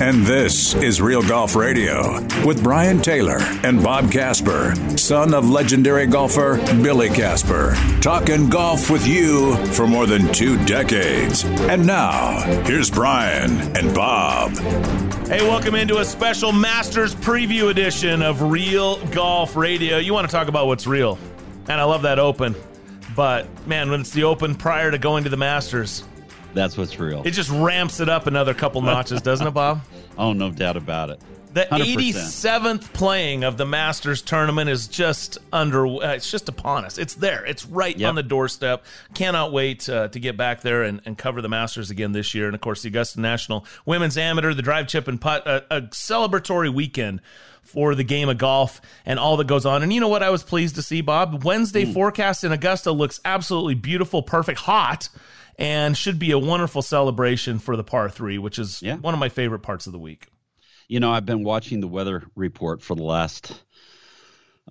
And this is Real Golf Radio with Brian Taylor and Bob Casper, son of legendary golfer Billy Casper, talking golf with you for more than two decades. And now, here's Brian and Bob. Hey, welcome into a special Masters preview edition of Real Golf Radio. You want to talk about what's real? And I love that open. But man, when it's the open prior to going to the Masters, That's what's real. it just ramps it up another couple notches, doesn't it, Bob? oh, no doubt about it. The 100%. 87th playing of the Masters tournament is just under. Uh, it's just upon us. It's there. It's right Yep. on the doorstep. Cannot wait uh, to get back there and, and cover the Masters again this year. And of course, the Augusta National Women's Amateur, the Drive, Chip, and Putt, a, a celebratory weekend for the game of golf and all that goes on. And you know what? I was pleased to see Bob. Wednesday Hmm. forecast in Augusta looks absolutely beautiful, perfect, hot. And should be a wonderful celebration for the par three, which is Yeah. one of my favorite parts of the week. You know, I've been watching the weather report for the last,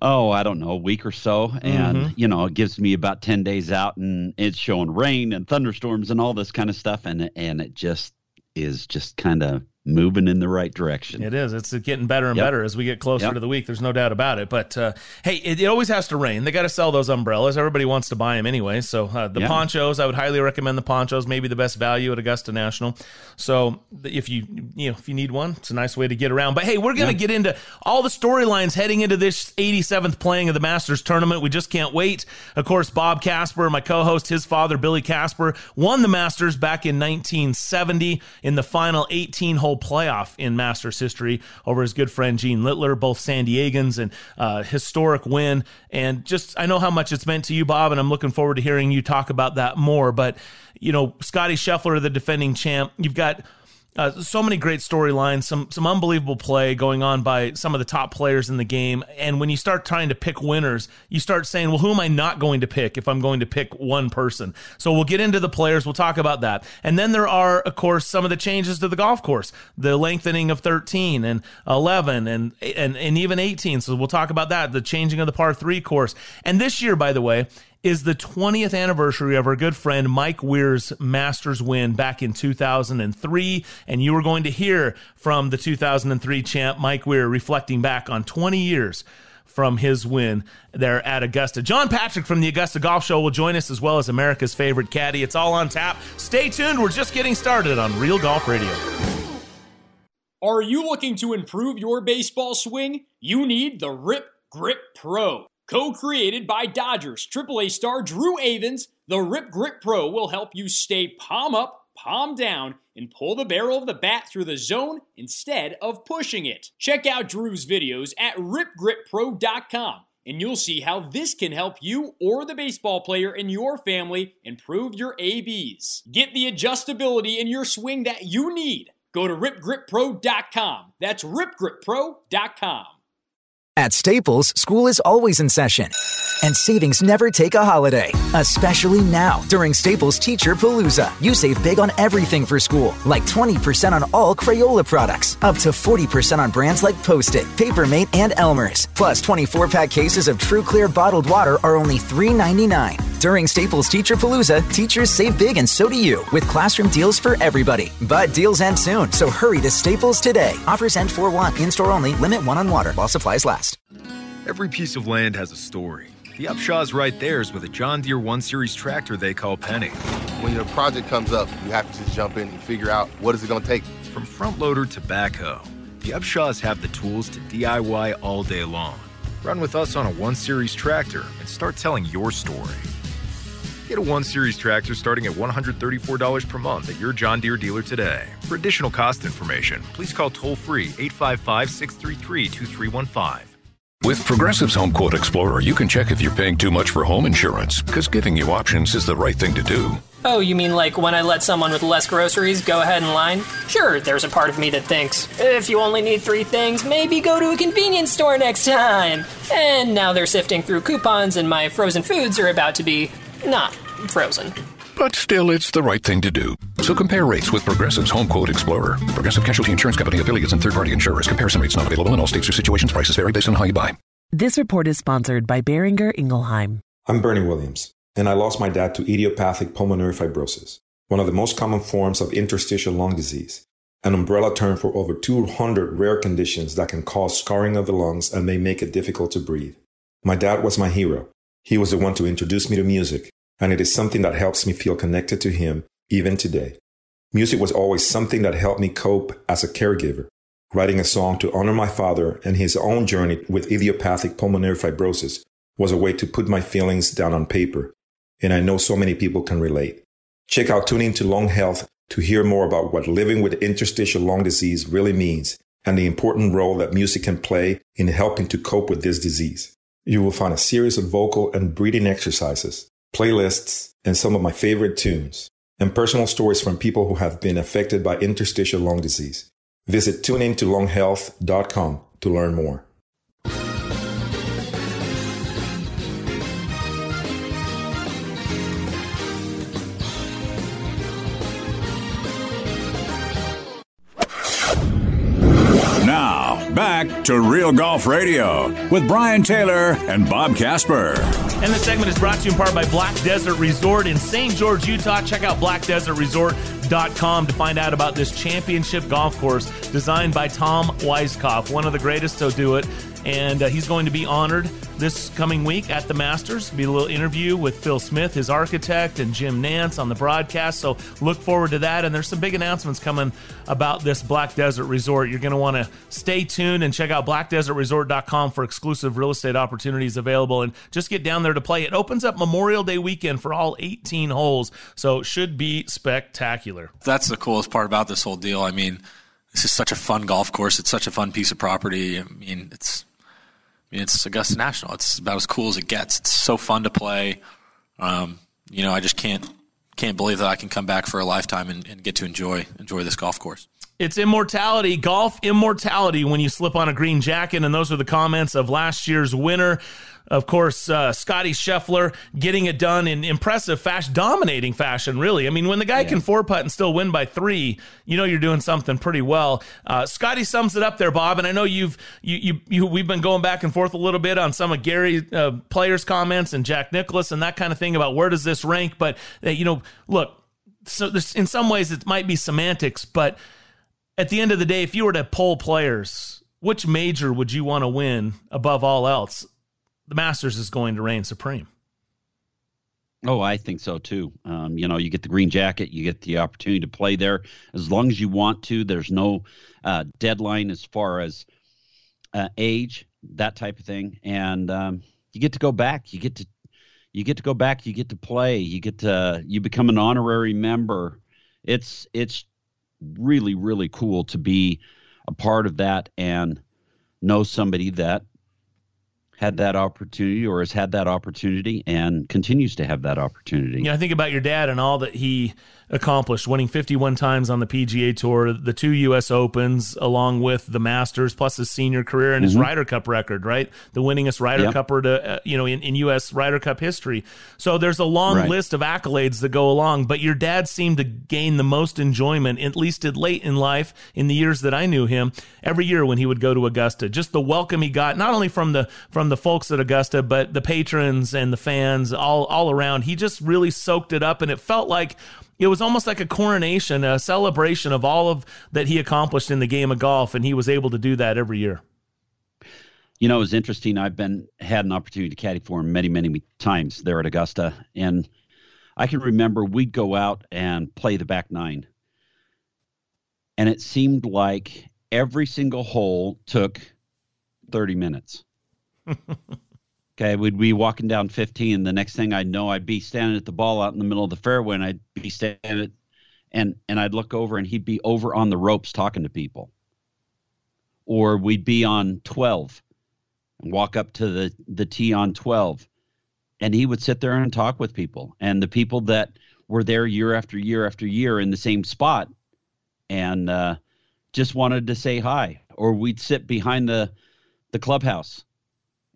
oh, I don't know, a week or so. And, Mm-hmm. you know, it gives me about 10 days out and it's showing rain and thunderstorms and all this kind of stuff. And, and it just is just kind of moving in the right direction. It is. It's getting better and Yep. better as we get closer Yep. to the week. There's no doubt about it. But uh, hey, it, it always has to rain. They got to sell those umbrellas. Everybody wants to buy them anyway. So uh, the Yeah. ponchos, I would highly recommend the ponchos. Maybe the best value at Augusta National. So if you you know if you need one, it's a nice way to get around. But hey, we're gonna get into all the storylines heading into this 87th playing of the Masters tournament. We just can't wait. Of course, Bob Casper, my co-host, his father Billy Casper, won the Masters back in 1970 in the final 18-hole playoff in Masters history over his good friend Gene Littler, both San Diegans, and uh, historic win. And just I know how much it's meant to you, Bob, and I'm looking forward to hearing you talk about that more. But you know, Scotty Scheffler, the defending champ, you've got uh, so many great storylines, some some unbelievable play going on by some of the top players in the game. And when you start trying to pick winners, you start saying, "Well, who am I not going to pick if I'm going to pick one person?" So we'll get into the players. We'll talk about that, and then there are, of course, some of the changes to the golf course, the lengthening of 13 and 11 and and and even 18. So we'll talk about that, the changing of the par three course, and this year, by the way is the 20th anniversary of our good friend Mike Weir's Masters win back in 2003. And you are going to hear from the 2003 champ, Mike Weir, reflecting back on 20 years from his win there at Augusta. John Patrick from the Augusta Golf Show will join us as well as America's favorite caddy. It's all on tap. Stay tuned. We're just getting started on Real Golf Radio. Are you looking to improve your baseball swing? You need the Rip Grip Pro. Co created by Dodgers AAA star Drew Avans, the Rip Grip Pro will help you stay palm up, palm down, and pull the barrel of the bat through the zone instead of pushing it. Check out Drew's videos at ripgrippro.com and you'll see how this can help you or the baseball player in your family improve your ABs. Get the adjustability in your swing that you need. Go to ripgrippro.com. That's ripgrippro.com. At Staples, school is always in session, and savings never take a holiday, especially now during Staples Teacher Palooza. You save big on everything for school, like 20% on all Crayola products, up to 40% on brands like Post it, Papermate, and Elmer's. Plus, 24 pack cases of True Clear bottled water are only $3.99. During Staples Teacher Palooza, teachers save big and so do you with classroom deals for everybody. But deals end soon, so hurry to Staples today. Offers end 4 1, in store only, limit one on water while supplies last. Every piece of land has a story. The Upshaw's right theirs with a John Deere 1 Series tractor they call Penny. When your project comes up, you have to just jump in and figure out what is it going to take. From front loader to backhoe, the Upshaws have the tools to DIY all day long. Run with us on a 1 Series tractor and start telling your story. Get a 1 Series tractor starting at $134 per month at your John Deere dealer today. For additional cost information, please call toll free 855 633 2315. With Progressive's Home Quote Explorer, you can check if you're paying too much for home insurance, because giving you options is the right thing to do. Oh, you mean like when I let someone with less groceries go ahead in line? Sure, there's a part of me that thinks, if you only need three things, maybe go to a convenience store next time. And now they're sifting through coupons, and my frozen foods are about to be not frozen. But still, it's the right thing to do. So compare rates with Progressive's Home Quote Explorer. Progressive Casualty Insurance Company affiliates and third-party insurers. Comparison rates not available in all states or situations. Prices vary based on how you buy. This report is sponsored by Boehringer Ingelheim. I'm Bernie Williams, and I lost my dad to idiopathic pulmonary fibrosis, one of the most common forms of interstitial lung disease, an umbrella term for over 200 rare conditions that can cause scarring of the lungs and may make it difficult to breathe. My dad was my hero. He was the one to introduce me to music and it is something that helps me feel connected to him even today. Music was always something that helped me cope as a caregiver. Writing a song to honor my father and his own journey with idiopathic pulmonary fibrosis was a way to put my feelings down on paper, and I know so many people can relate. Check out Tuning to Lung Health to hear more about what living with interstitial lung disease really means and the important role that music can play in helping to cope with this disease. You will find a series of vocal and breathing exercises playlists, and some of my favorite tunes, and personal stories from people who have been affected by interstitial lung disease. Visit tuningtolunghealth.com to learn more. Now, back to Real Golf Radio with Brian Taylor and Bob Casper. And this segment is brought to you in part by Black Desert Resort in St. George, Utah. Check out blackdesertresort.com to find out about this championship golf course designed by Tom Weiskopf, one of the greatest to do it and uh, he's going to be honored this coming week at the Masters. Be a little interview with Phil Smith, his architect, and Jim Nantz on the broadcast. So look forward to that. And there's some big announcements coming about this Black Desert Resort. You're going to want to stay tuned and check out blackdesertresort.com for exclusive real estate opportunities available. And just get down there to play. It opens up Memorial Day weekend for all 18 holes, so should be spectacular. That's the coolest part about this whole deal. I mean. This is such a fun golf course. It's such a fun piece of property. I mean, it's it's Augusta National. It's about as cool as it gets. It's so fun to play. Um, you know, I just can't can't believe that I can come back for a lifetime and, and, get to enjoy enjoy this golf course. It's immortality, golf immortality when you slip on a green jacket. And those are the comments of last year's winner. Of course, uh, Scotty Scheffler getting it done in impressive fashion, dominating fashion, really. I mean, when the guy yeah. can four putt and still win by three, you know you're doing something pretty well. Uh, Scotty sums it up there, Bob, and I know you've you, you you we've been going back and forth a little bit on some of Gary uh, Player's comments and Jack Nicklaus and that kind of thing about where does this rank. But uh, you know, look, so this, in some ways it might be semantics, but at the end of the day, if you were to poll players, which major would you want to win above all else? The Masters is going to reign supreme. Oh, I think so too. Um, you know, you get the green jacket, you get the opportunity to play there as long as you want to. There's no uh, deadline as far as uh, age, that type of thing, and um, you get to go back. You get to you get to go back. You get to play. You get to you become an honorary member. It's it's really really cool to be a part of that and know somebody that had that opportunity or has had that opportunity and continues to have that opportunity. Yeah, I think about your dad and all that he accomplished, winning 51 times on the PGA Tour, the two U.S. Opens, along with the Masters, plus his senior career and his Mhm. Ryder Cup record, right? The winningest Ryder Yep. Cupper to uh, you know in, in U.S. Ryder Cup history. So there's a long Right. list of accolades that go along. But your dad seemed to gain the most enjoyment, at least at late in life, in the years that I knew him. Every year when he would go to Augusta, just the welcome he got, not only from the from the folks at Augusta, but the patrons and the fans all all around. He just really soaked it up, and it felt like it was almost like a coronation, a celebration of all of that he accomplished in the game of golf, and he was able to do that every year. You know, it was interesting. I've been had an opportunity to caddy for him many, many times there at Augusta, and I can remember we'd go out and play the back nine, and it seemed like every single hole took thirty minutes. okay, we'd be walking down fifteen. The next thing I know, I'd be standing at the ball out in the middle of the fairway, and I'd be standing, at, and and I'd look over, and he'd be over on the ropes talking to people, or we'd be on twelve and walk up to the the tee on 12 and he would sit there and talk with people. And the people that were there year after year after year in the same spot and uh, just wanted to say hi. Or we'd sit behind the the clubhouse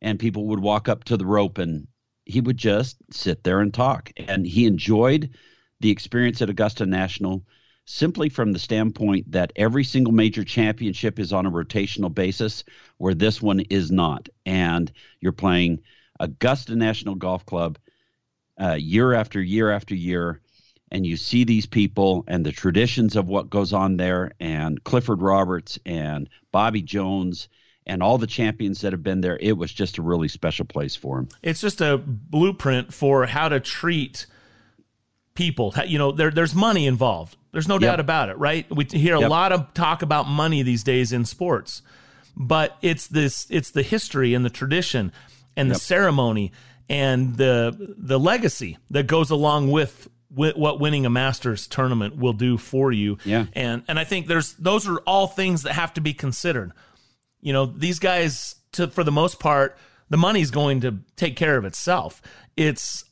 and people would walk up to the rope and he would just sit there and talk. And he enjoyed the experience at Augusta National simply from the standpoint that every single major championship is on a rotational basis where this one is not. And you're playing Augusta National Golf Club uh, year after year after year and you see these people and the traditions of what goes on there and Clifford Roberts and Bobby Jones and all the champions that have been there it was just a really special place for him It's just a blueprint for how to treat people. You know, there, there's money involved. There's no Yep. doubt about it, right? We hear a Yep. lot of talk about money these days in sports, but it's this, it's the history and the tradition and the ceremony and the the legacy that goes along with, with what winning a Masters tournament will do for you. Yeah. and and I think there's those are all things that have to be considered you know these guys to for the most part the money's going to take care of itself. It's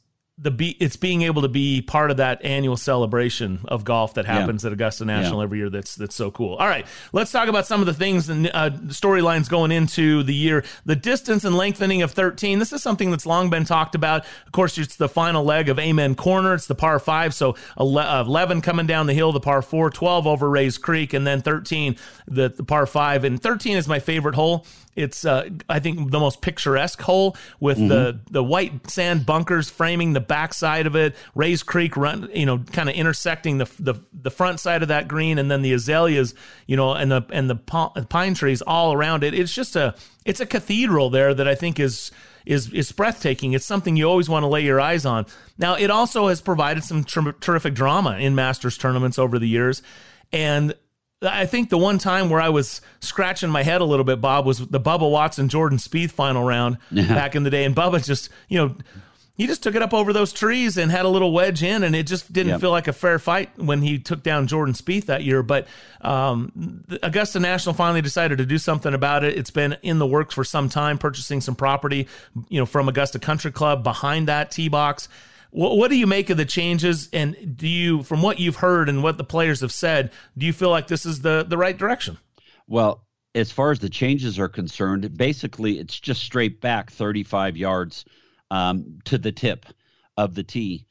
the be it's being able to be part of that annual celebration of golf that happens at Augusta National Yeah. every year that's that's so cool. All right, let's talk about some of the things and uh, storylines going into the year. The distance and lengthening of 13. This is something that's long been talked about. Of course, it's the final leg of Amen Corner. It's the par 5, so uh, 11 coming down the hill, the par 4, 12 over Rae's Creek and then 13 the, the par 5 and 13 is my favorite hole. It's uh, I think the most picturesque hole with the the white sand bunkers framing the backside of it. Rae's Creek run, you know, kind of intersecting the, the the front side of that green, and then the azaleas, you know, and the and the pine trees all around it. It's just a it's a cathedral there that I think is is is breathtaking. It's something you always want to lay your eyes on. Now, it also has provided some ter- terrific drama in Masters tournaments over the years, and I think the one time where I was scratching my head a little bit, Bob, was the Bubba Watson Jordan Spieth final round back in the day, and Bubba just you know. He just took it up over those trees and had a little wedge in, and it just didn't Yep. feel like a fair fight when he took down Jordan Spieth that year. But um, Augusta National finally decided to do something about it. It's been in the works for some time, purchasing some property, you know, from Augusta Country Club behind that tee box. What, what do you make of the changes? And do you, from what you've heard and what the players have said, do you feel like this is the the right direction? Well, as far as the changes are concerned, basically it's just straight back 35 yards um, to the tip of the tee.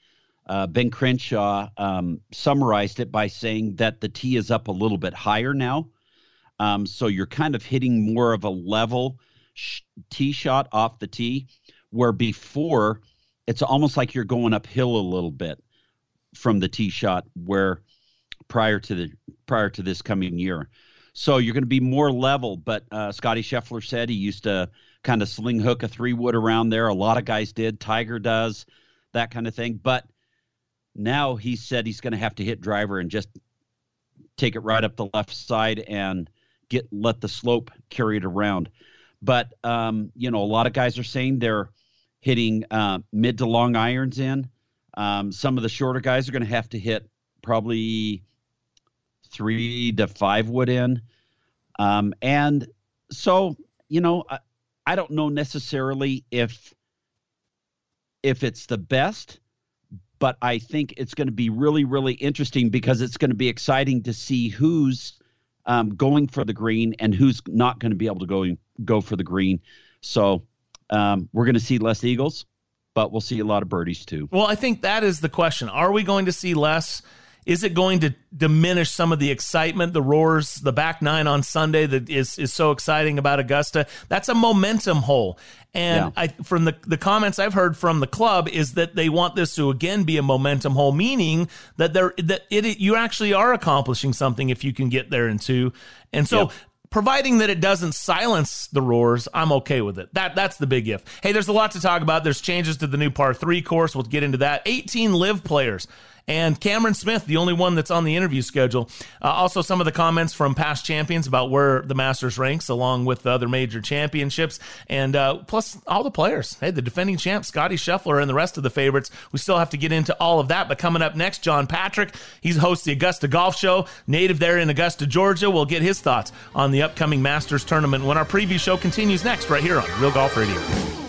Uh, ben Crenshaw um, summarized it by saying that the tee is up a little bit higher now. Um, so you're kind of hitting more of a level sh- tee shot off the tee, where before it's almost like you're going uphill a little bit from the tee shot, where prior to the prior to this coming year. So you're going to be more level. But uh, Scotty Scheffler said he used to kind of sling hook a three wood around there. A lot of guys did. Tiger does that kind of thing. But now he said he's going to have to hit driver and just take it right up the left side and get let the slope carry it around. But um, you know, a lot of guys are saying they're hitting uh, mid to long irons in. Um, some of the shorter guys are going to have to hit probably three to five wood in. Um, and so, you know, I, I don't know necessarily if if it's the best, but I think it's going to be really, really interesting because it's going to be exciting to see who's um, going for the green and who's not going to be able to go go for the green. So um, we're going to see less eagles, but we'll see a lot of birdies too. Well, I think that is the question. Are we going to see less? Is it going to diminish some of the excitement, the roars, the back nine on Sunday that is is so exciting about Augusta? That's a momentum hole. And yeah. I from the the comments I've heard from the club is that they want this to again be a momentum hole, meaning that there that it, it you actually are accomplishing something if you can get there in two. And so providing that it doesn't silence the roars, I'm okay with it. That that's the big if. Hey, there's a lot to talk about. There's changes to the new par three course. We'll get into that. 18 live players and Cameron Smith, the only one that's on the interview schedule. Uh, also, some of the comments from past champions about where the Masters ranks, along with the other major championships, and uh, plus all the players. Hey, the defending champ, Scotty Scheffler, and the rest of the favorites. We still have to get into all of that. But coming up next, John Patrick. He's hosts the Augusta Golf Show, native there in Augusta, Georgia. We'll get his thoughts on the upcoming Masters tournament when our preview show continues next, right here on Real Golf Radio.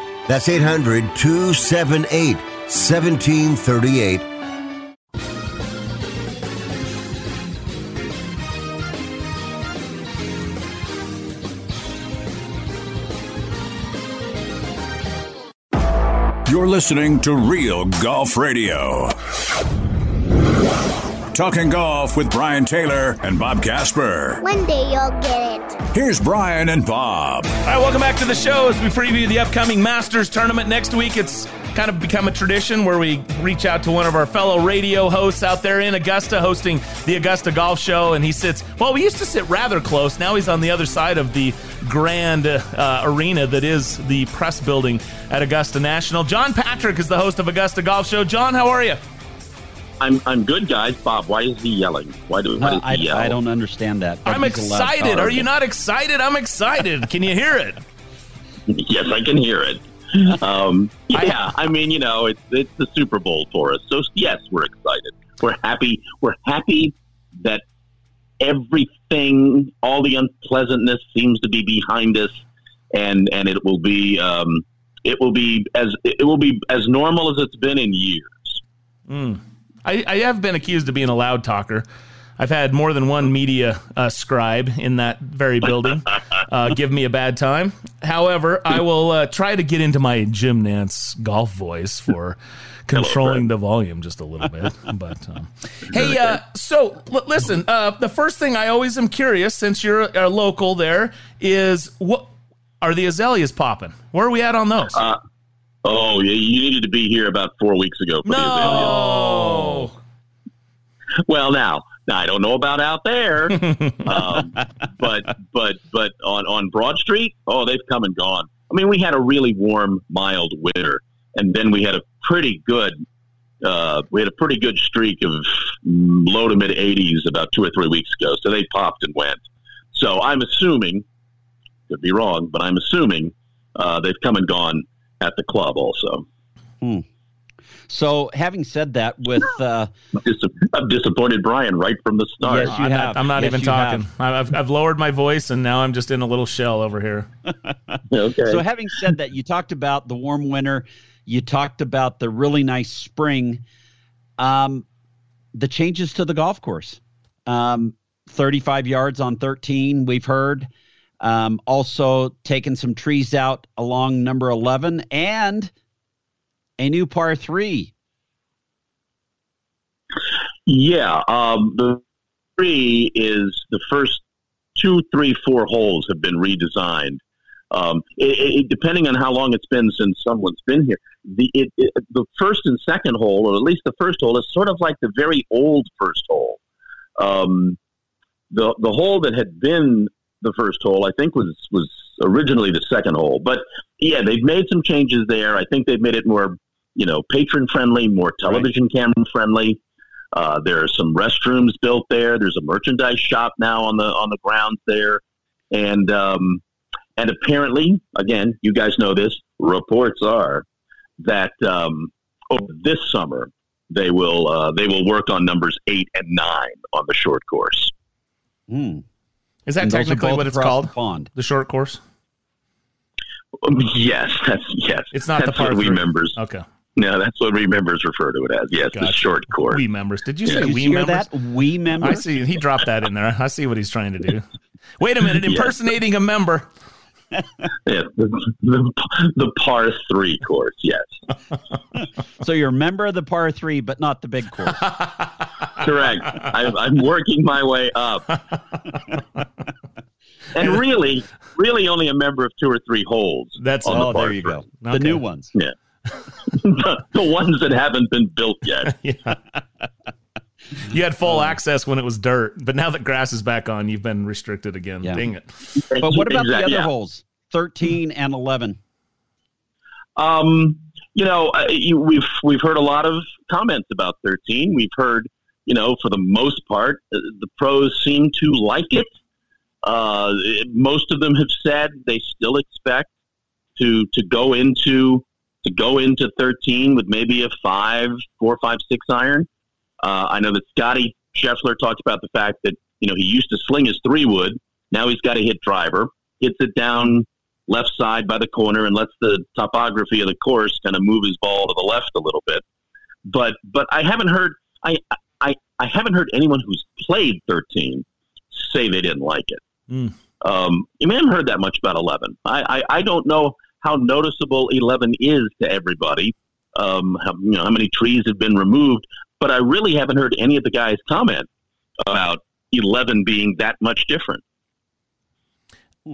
that's 800 278 1738. You're listening to Real Golf Radio. Talking golf with Brian Taylor and Bob Casper. One day you'll get it. Here's Brian and Bob. All right, welcome back to the show as we preview the upcoming Masters tournament next week. It's kind of become a tradition where we reach out to one of our fellow radio hosts out there in Augusta hosting the Augusta Golf Show. And he sits, well, we used to sit rather close. Now he's on the other side of the grand uh, arena that is the press building at Augusta National. John Patrick is the host of Augusta Golf Show. John, how are you? I'm I'm good, guys. Bob, why is he yelling? Why do why Uh, I, he yell? I don't understand that. I'm he's a loud excited. Are you not excited? I'm excited. Can you hear it? yes, I can hear it. Um, yeah, I mean, you know, it's it's the Super Bowl for us, so yes, we're excited. We're happy. We're happy that everything, all the unpleasantness, seems to be behind us, and and it will be um, it will be as it will be as normal as it's been in years. Mm. I, I have been accused of being a loud talker. I've had more than one media uh, scribe in that very building uh, give me a bad time. However, I will uh, try to get into my Jim Nantz golf voice for controlling the volume just a little bit. But um, hey, uh, so l- listen. Uh, the first thing I always am curious, since you're a local, there is what are the azaleas popping? Where are we at on those? Uh, oh, yeah, you needed to be here about four weeks ago. For the azaleas. no. Well, now, now I don't know about out there, um, but but but on on Broad Street, oh, they've come and gone. I mean, we had a really warm, mild winter, and then we had a pretty good. Uh, we had a pretty good streak of low to mid 80s about two or three weeks ago. So they popped and went. So I'm assuming, could be wrong, but I'm assuming uh, they've come and gone at the club also. Hmm. So, having said that, with uh, Dis- I've disappointed Brian right from the start. Yes, you I'm have. not, I'm not Yes, even talking. I've, I've lowered my voice, and now I'm just in a little shell over here. okay. So, having said that, you talked about the warm winter, you talked about the really nice spring, um, the changes to the golf course. Um, 35 yards on 13, we've heard. Um, also, taking some trees out along number 11 and a new par three. Yeah, um, the three is the first two, three, four holes have been redesigned. Um, it, it, depending on how long it's been since someone's been here, the it, the first and second hole, or at least the first hole, is sort of like the very old first hole. Um, the the hole that had been the first hole, I think, was was originally the second hole. But yeah, they've made some changes there. I think they've made it more, you know, patron friendly, more television camera friendly. Uh, there are some restrooms built there. There's a merchandise shop now on the on the grounds there, and um, and apparently, again, you guys know this. Reports are that um, over this summer they will uh, they will work on numbers eight and nine on the short course. Hmm. Is that And technically both what it's called? the pond. The short course. Um, Yes, that's yes. It's not the that's par what we three. members. Okay. No, that's what we members refer to it as. Yes, the short course. We members. Did you Yeah. say Did you we hear members? that? We members? I see. He dropped that in there. I see what he's trying to do. Wait a minute. Yes. Impersonating a member. Yes, the, the, the par three course. Yes, So, you're a member of the par three, but not the big course. correct. I'm, I'm working my way up, and really, really only a member of two or three holes. That's on the oh, there you three. go. The new ones. Yeah, the, the ones that haven't been built yet. yeah. You had full access when it was dirt, but now that grass is back on, you've been restricted again. Yeah. Dang it. But what about the other yeah. holes? 13 and 11. Um, you know, uh, you, we've we've heard a lot of comments about 13. We've heard, you know, for the most part, uh, the pros seem to like it. Uh, it- most of them have said they still expect to to go into to go into 13 with maybe a five, four, five, six iron. Uh, I know that Scotty Scheffler talked about the fact that you know he used to sling his three wood. Now he's got to hit driver, hits it down left side by the corner, and lets the topography of the course kind of move his ball to the left a little bit. But but I haven't heard I I, I haven't heard anyone who's played 13 say they didn't like it. Mm. Um, you may haven't heard that much about 11. I, I, I don't know how noticeable 11 is to everybody. Um, how, you know, how many trees have been removed, but I really haven't heard any of the guys comment about 11 being that much different.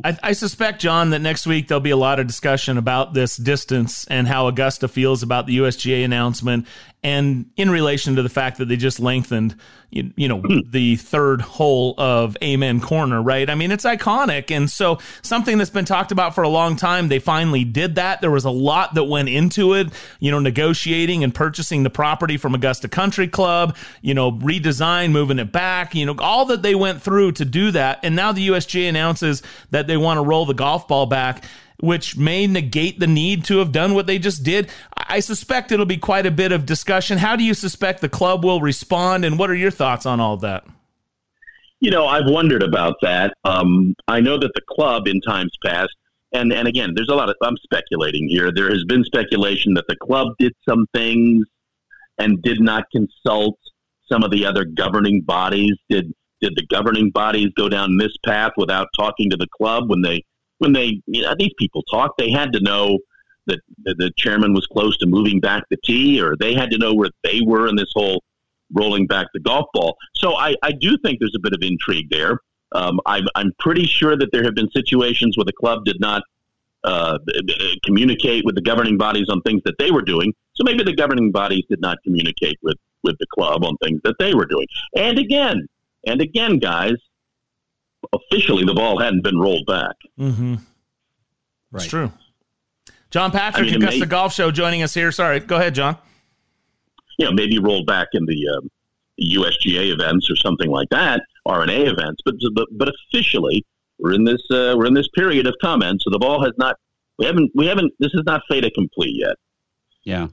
I, I suspect, John, that next week there'll be a lot of discussion about this distance and how Augusta feels about the USGA announcement and in relation to the fact that they just lengthened, you, you know, hmm. the third hole of Amen Corner, right? I mean, it's iconic. And so something that's been talked about for a long time, they finally did that. There was a lot that went into it, you know, negotiating and purchasing the property from Augusta Country Club, you know, redesign, moving it back, you know, all that they went through to do that. And now the USGA announces that they want to roll the golf ball back which may negate the need to have done what they just did. I suspect it'll be quite a bit of discussion. How do you suspect the club will respond, and what are your thoughts on all that? You know, I've wondered about that. Um, I know that the club in times past, and, and again, there's a lot of, I'm speculating here. There has been speculation that the club did some things and did not consult some of the other governing bodies. Did, did the governing bodies go down this path without talking to the club when they when they you know, these people talk, they had to know that the, the chairman was close to moving back the tee, or they had to know where they were in this whole rolling back the golf ball. So I, I do think there's a bit of intrigue there. Um, I'm, I'm pretty sure that there have been situations where the club did not uh, communicate with the governing bodies on things that they were doing. So maybe the governing bodies did not communicate with, with the club on things that they were doing. And again, and again, guys, officially the ball hadn't been rolled back. Mm-hmm. Right. It's true. John Patrick, I mean, Augusta may, Golf Show, joining us here. Sorry, go ahead, John. You know, maybe rolled back in the uh, USGA events or something like that, R&A events, but but, but officially we're in this uh, we're in this period of comment, so the ball has not we haven't we haven't this is not fait complete yet. Yeah.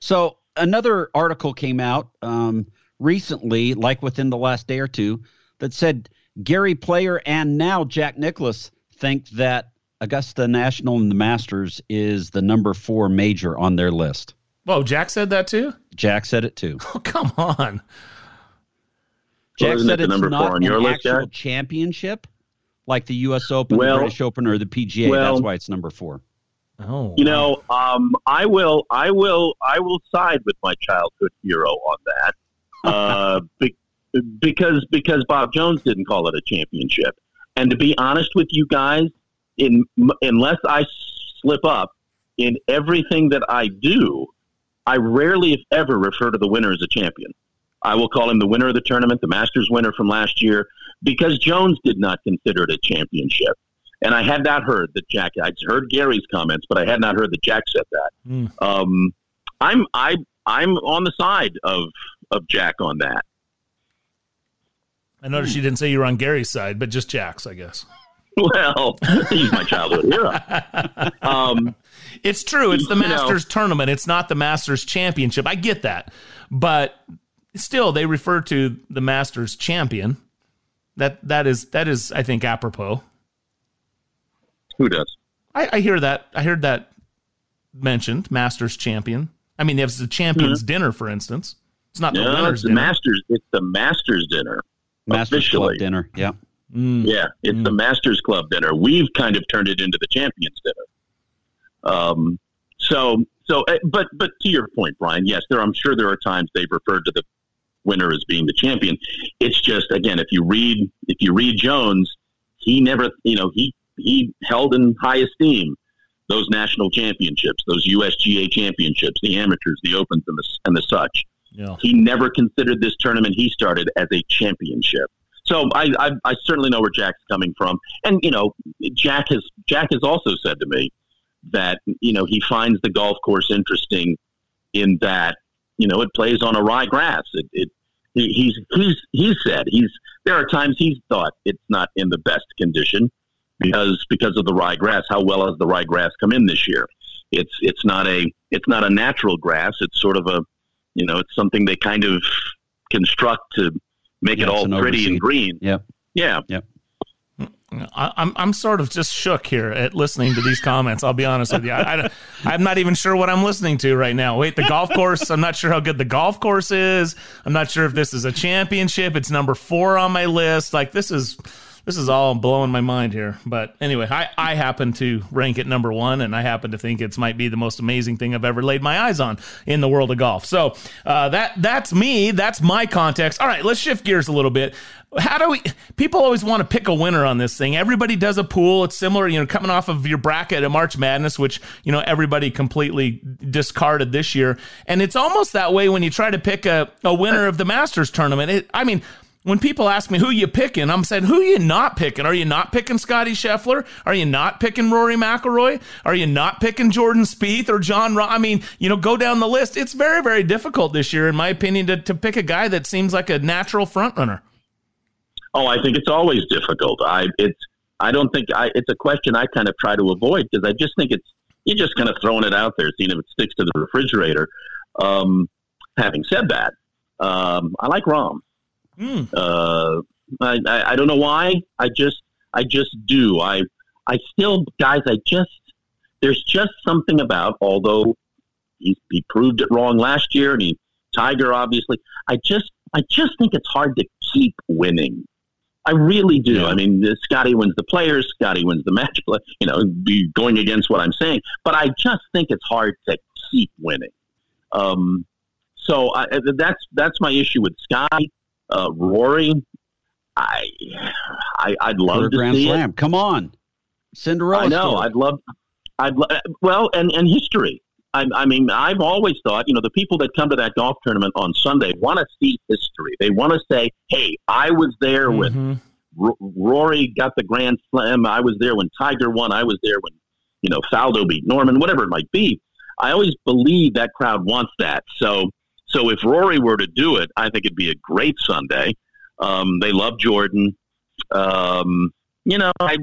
So another article came out um, recently, like within the last day or two, that said Gary Player and now Jack Nicklaus think that Augusta National and the Masters is the number four major on their list. Whoa, Jack said that too? Jack said it too. Oh, come on. Jack well, said it's number not four on your an list, actual Jack? championship like the U.S. Open, well, the British Open, or the PGA. Well, That's why it's number four. Oh, you know, um, I will, I will, I will side with my childhood hero on that. Uh, because because Bob Jones didn't call it a championship. And to be honest with you guys, in unless I slip up in everything that I do, I rarely, if ever, refer to the winner as a champion. I will call him the winner of the tournament, the Masters winner from last year, because Jones did not consider it a championship. And I had not heard that Jack. I'd heard Gary's comments, but I had not heard that Jack said that. Mm. Um, I'm I I'm on the side of of Jack on that. I noticed you didn't say you were on Gary's side, but just Jack's, I guess. Well, he's my childhood hero. Um, it's true. It's the Masters know, tournament. It's not the Masters championship. I get that, but still, they refer to the Masters champion. That that is that is, I think, apropos. Who does? I, I hear that. I heard that mentioned. Masters champion. I mean, if it's the champions mm-hmm. dinner, for instance. It's not no, the winners' it's the dinner. Masters. It's the Masters dinner. Masters officially. Club dinner. Yeah. Mm. Yeah, it's mm. the Masters Club dinner. We've kind of turned it into the Champions dinner. Um, so, so, eh, but, but to your point, Brian, yes, there. I'm sure there are times they've referred to the winner as being the champion. It's just again, if you read, if you read Jones, he never, you know, he he held in high esteem those national championships, those USGA championships, the amateurs, the opens, and the and the such. Yeah. He never considered this tournament he started as a championship. So I, I, I certainly know where Jack's coming from, and you know, Jack has Jack has also said to me that you know he finds the golf course interesting in that you know it plays on a rye grass. It, it he, he's he's he said he's there are times he's thought it's not in the best condition because because of the rye grass. How well has the rye grass come in this year? It's it's not a it's not a natural grass. It's sort of a you know, it's something they kind of construct to make yeah, it all pretty overseed. and green. Yeah. Yeah. Yep. I, I'm I'm sort of just shook here at listening to these comments. I'll be honest with you. I, I, am not even sure what I'm listening to right now. Wait, the golf course. I'm not sure how good the golf course is. I'm not sure if this is a championship. It's number four on my list. Like this is this is all blowing my mind here. But anyway, I, I happen to rank it number one, and I happen to think it might be the most amazing thing I've ever laid my eyes on in the world of golf. So uh, that that's me. That's my context. All right, let's shift gears a little bit how do we people always want to pick a winner on this thing everybody does a pool it's similar you know coming off of your bracket at march madness which you know everybody completely discarded this year and it's almost that way when you try to pick a, a winner of the masters tournament it, i mean when people ask me who you picking, I'm saying who you not picking. Are you not picking Scotty Scheffler? Are you not picking Rory McIlroy? Are you not picking Jordan Spieth or Jon? Rahm? I mean, you know, go down the list. It's very, very difficult this year, in my opinion, to, to pick a guy that seems like a natural front runner. Oh, I think it's always difficult. I it's I don't think I it's a question I kind of try to avoid because I just think it's you're just kind of throwing it out there, seeing if it sticks to the refrigerator. Um, having said that, um, I like Rahm. Mm. Uh, I, I, I don't know why. I just I just do. I I still guys. I just there's just something about although he, he proved it wrong last year and he Tiger obviously. I just I just think it's hard to keep winning. I really do. I mean, Scotty wins the players, Scotty wins the match play, you know, be going against what I'm saying. But I just think it's hard to keep winning. Um, so I, that's that's my issue with Scotty, uh, Rory. I, I I'd love For to Grand see Slam. it. Come on, Cinderella. I know. story. I'd love. I'd lo- well, and and history. I, I mean, I've always thought, you know, the people that come to that golf tournament on Sunday want to see history. They want to say, "Hey, I was there when R- Rory got the Grand Slam. I was there when Tiger won. I was there when, you know, Faldo beat Norman. Whatever it might be." I always believe that crowd wants that. So, so if Rory were to do it, I think it'd be a great Sunday. Um, they love Jordan. Um, you know, I,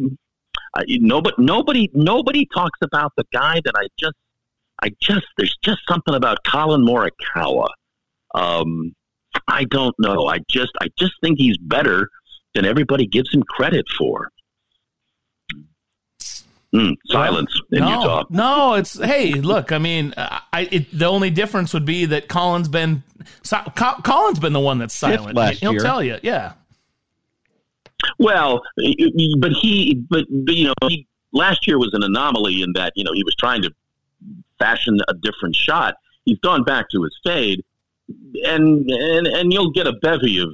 I nobody, nobody, nobody talks about the guy that I just, I just, there's just something about Collin Morikawa. Um, I don't know. I just, I just think he's better than everybody gives him credit for. Mm, silence in no, Utah. No, it's hey, look. I mean, I it, the only difference would be that Collin's been si- Co- Collin's been the one that's silent. last He'll year. tell you, yeah. Well, but he, but, but you know, he, last year was an anomaly in that you know he was trying to fashion a different shot. He's gone back to his fade, and and and you'll get a bevy of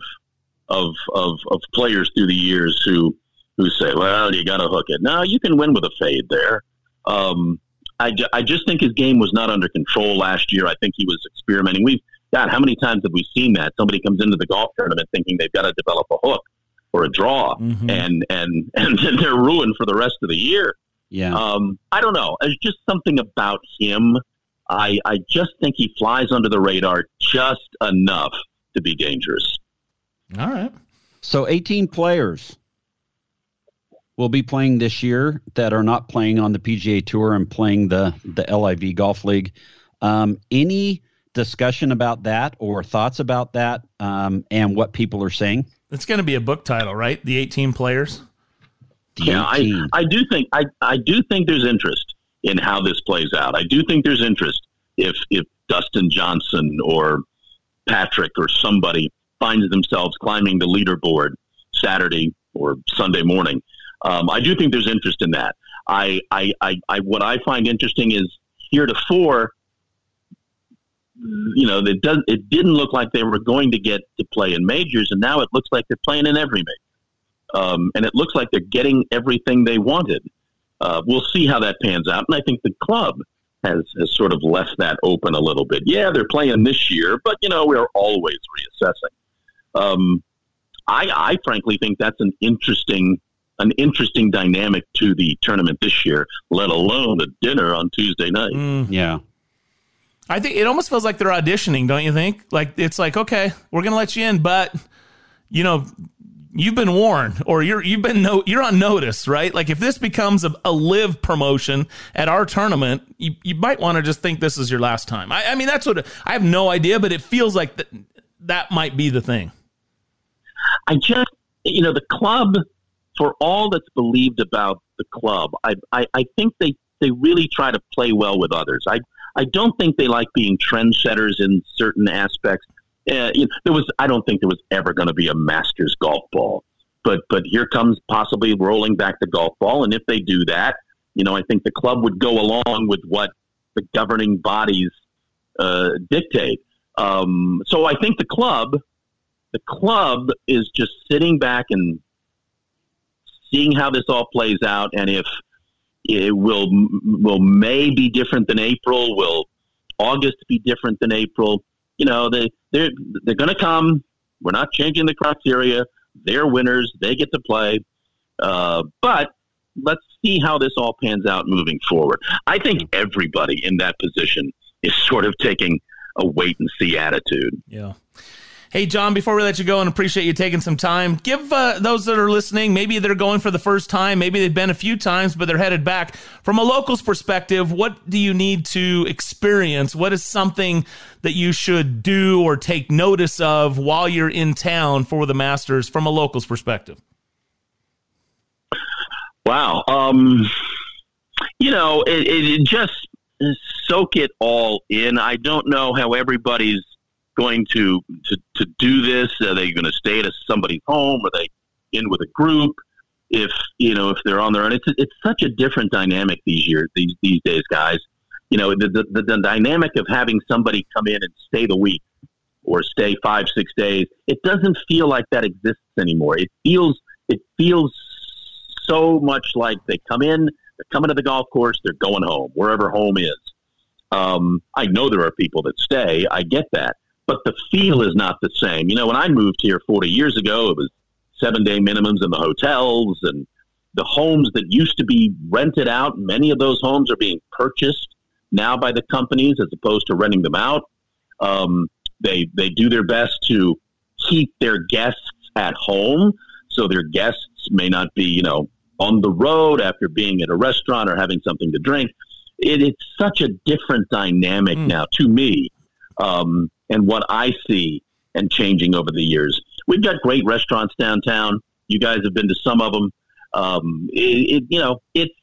of of, of players through the years who who say, "Well, you got to hook it." No, you can win with a fade there. Um, I, ju- I just think his game was not under control last year. I think he was experimenting. We've God, how many times have we seen that? Somebody comes into the golf tournament thinking they've got to develop a hook or a draw, Mm-hmm. and and and then they're ruined for the rest of the year. Yeah. Um, I don't know. There's just something about him. I I just think he flies under the radar just enough to be dangerous. All right. So 18 players will be playing this year that are not playing on the PGA Tour and playing the the LIV Golf League. Um, any discussion about that or thoughts about that um, and what people are saying? It's going to be a book title, right? The 18 players. Yeah, I, I do think I, I do think there's interest in how this plays out. I do think there's interest if if Dustin Johnson or Patrick or somebody finds themselves climbing the leaderboard Saturday or Sunday morning. Um, I do think there's interest in that. I, I, I, I what I find interesting is heretofore, you know, it does it didn't look like they were going to get to play in majors, and now it looks like they're playing in every major um, and it looks like they're getting everything they wanted. Uh, we'll see how that pans out, and I think the club has has sort of left that open a little bit. Yeah, they're playing this year, but you know we're always reassessing. Um, I, I frankly think that's an interesting an interesting dynamic to the tournament this year, let alone the dinner on Tuesday night. Mm. Yeah. I think it almost feels like they're auditioning, don't you think? Like it's like, okay, we're gonna let you in, but you know, you've been warned, or you're you've been no, you're on notice, right? Like if this becomes a, a LIV promotion at our tournament, you, you might want to just think this is your last time. I, I mean, that's what I have no idea, but it feels like that that might be the thing. I just, you know, the club, for all that's believed about the club, I, I, I think they, they really try to play well with others. I, I don't think they like being trendsetters in certain aspects. Uh, you know, there was, I don't think there was ever going to be a Masters golf ball. but but here comes possibly rolling back the golf ball, and if they do that, you know, I think the club would go along with what the governing bodies uh, dictate. Um, so I think the club, the club is just sitting back and seeing how this all plays out, and if it will will May be different than April, will August be different than April? You know, they they're they're going to come. We're not changing the criteria. They're winners. They get to play. Uh, but let's see how this all pans out moving forward. I think everybody in that position is sort of taking a wait and see attitude. Yeah. Hey, John, before we let you go and appreciate you taking some time, give uh, those that are listening, maybe they're going for the first time, maybe they've been a few times, but they're headed back. From a local's perspective, what do you need to experience? What is something that you should do or take notice of while you're in town for the Masters from a local's perspective? Wow. Um, you know, it, it just soak it all in. I don't know how everybody's going to to, to do this? Are they going to stay at somebody's home? Are they in with a group? If you know if they're on their own, it's it's such a different dynamic these years these these days, guys. You know the, the the dynamic of having somebody come in and stay the week or stay five six days. It doesn't feel like that exists anymore. It feels it feels so much like they come in, they're coming to the golf course, they're going home wherever home is. Um, I know there are people that stay. I get that, but the feel is not the same. You know, when I moved here 40 years ago, it was seven day minimums in the hotels and the homes that used to be rented out. Many of those homes are being purchased now by the companies as opposed to renting them out. Um, they they do their best to keep their guests at home, so their guests may not be you know on the road after being at a restaurant or having something to drink. It, it's such a different dynamic mm. now to me. Um, and what I see and changing over the years. We've got great restaurants downtown. You guys have been to some of them. Um, it, it, you know, it's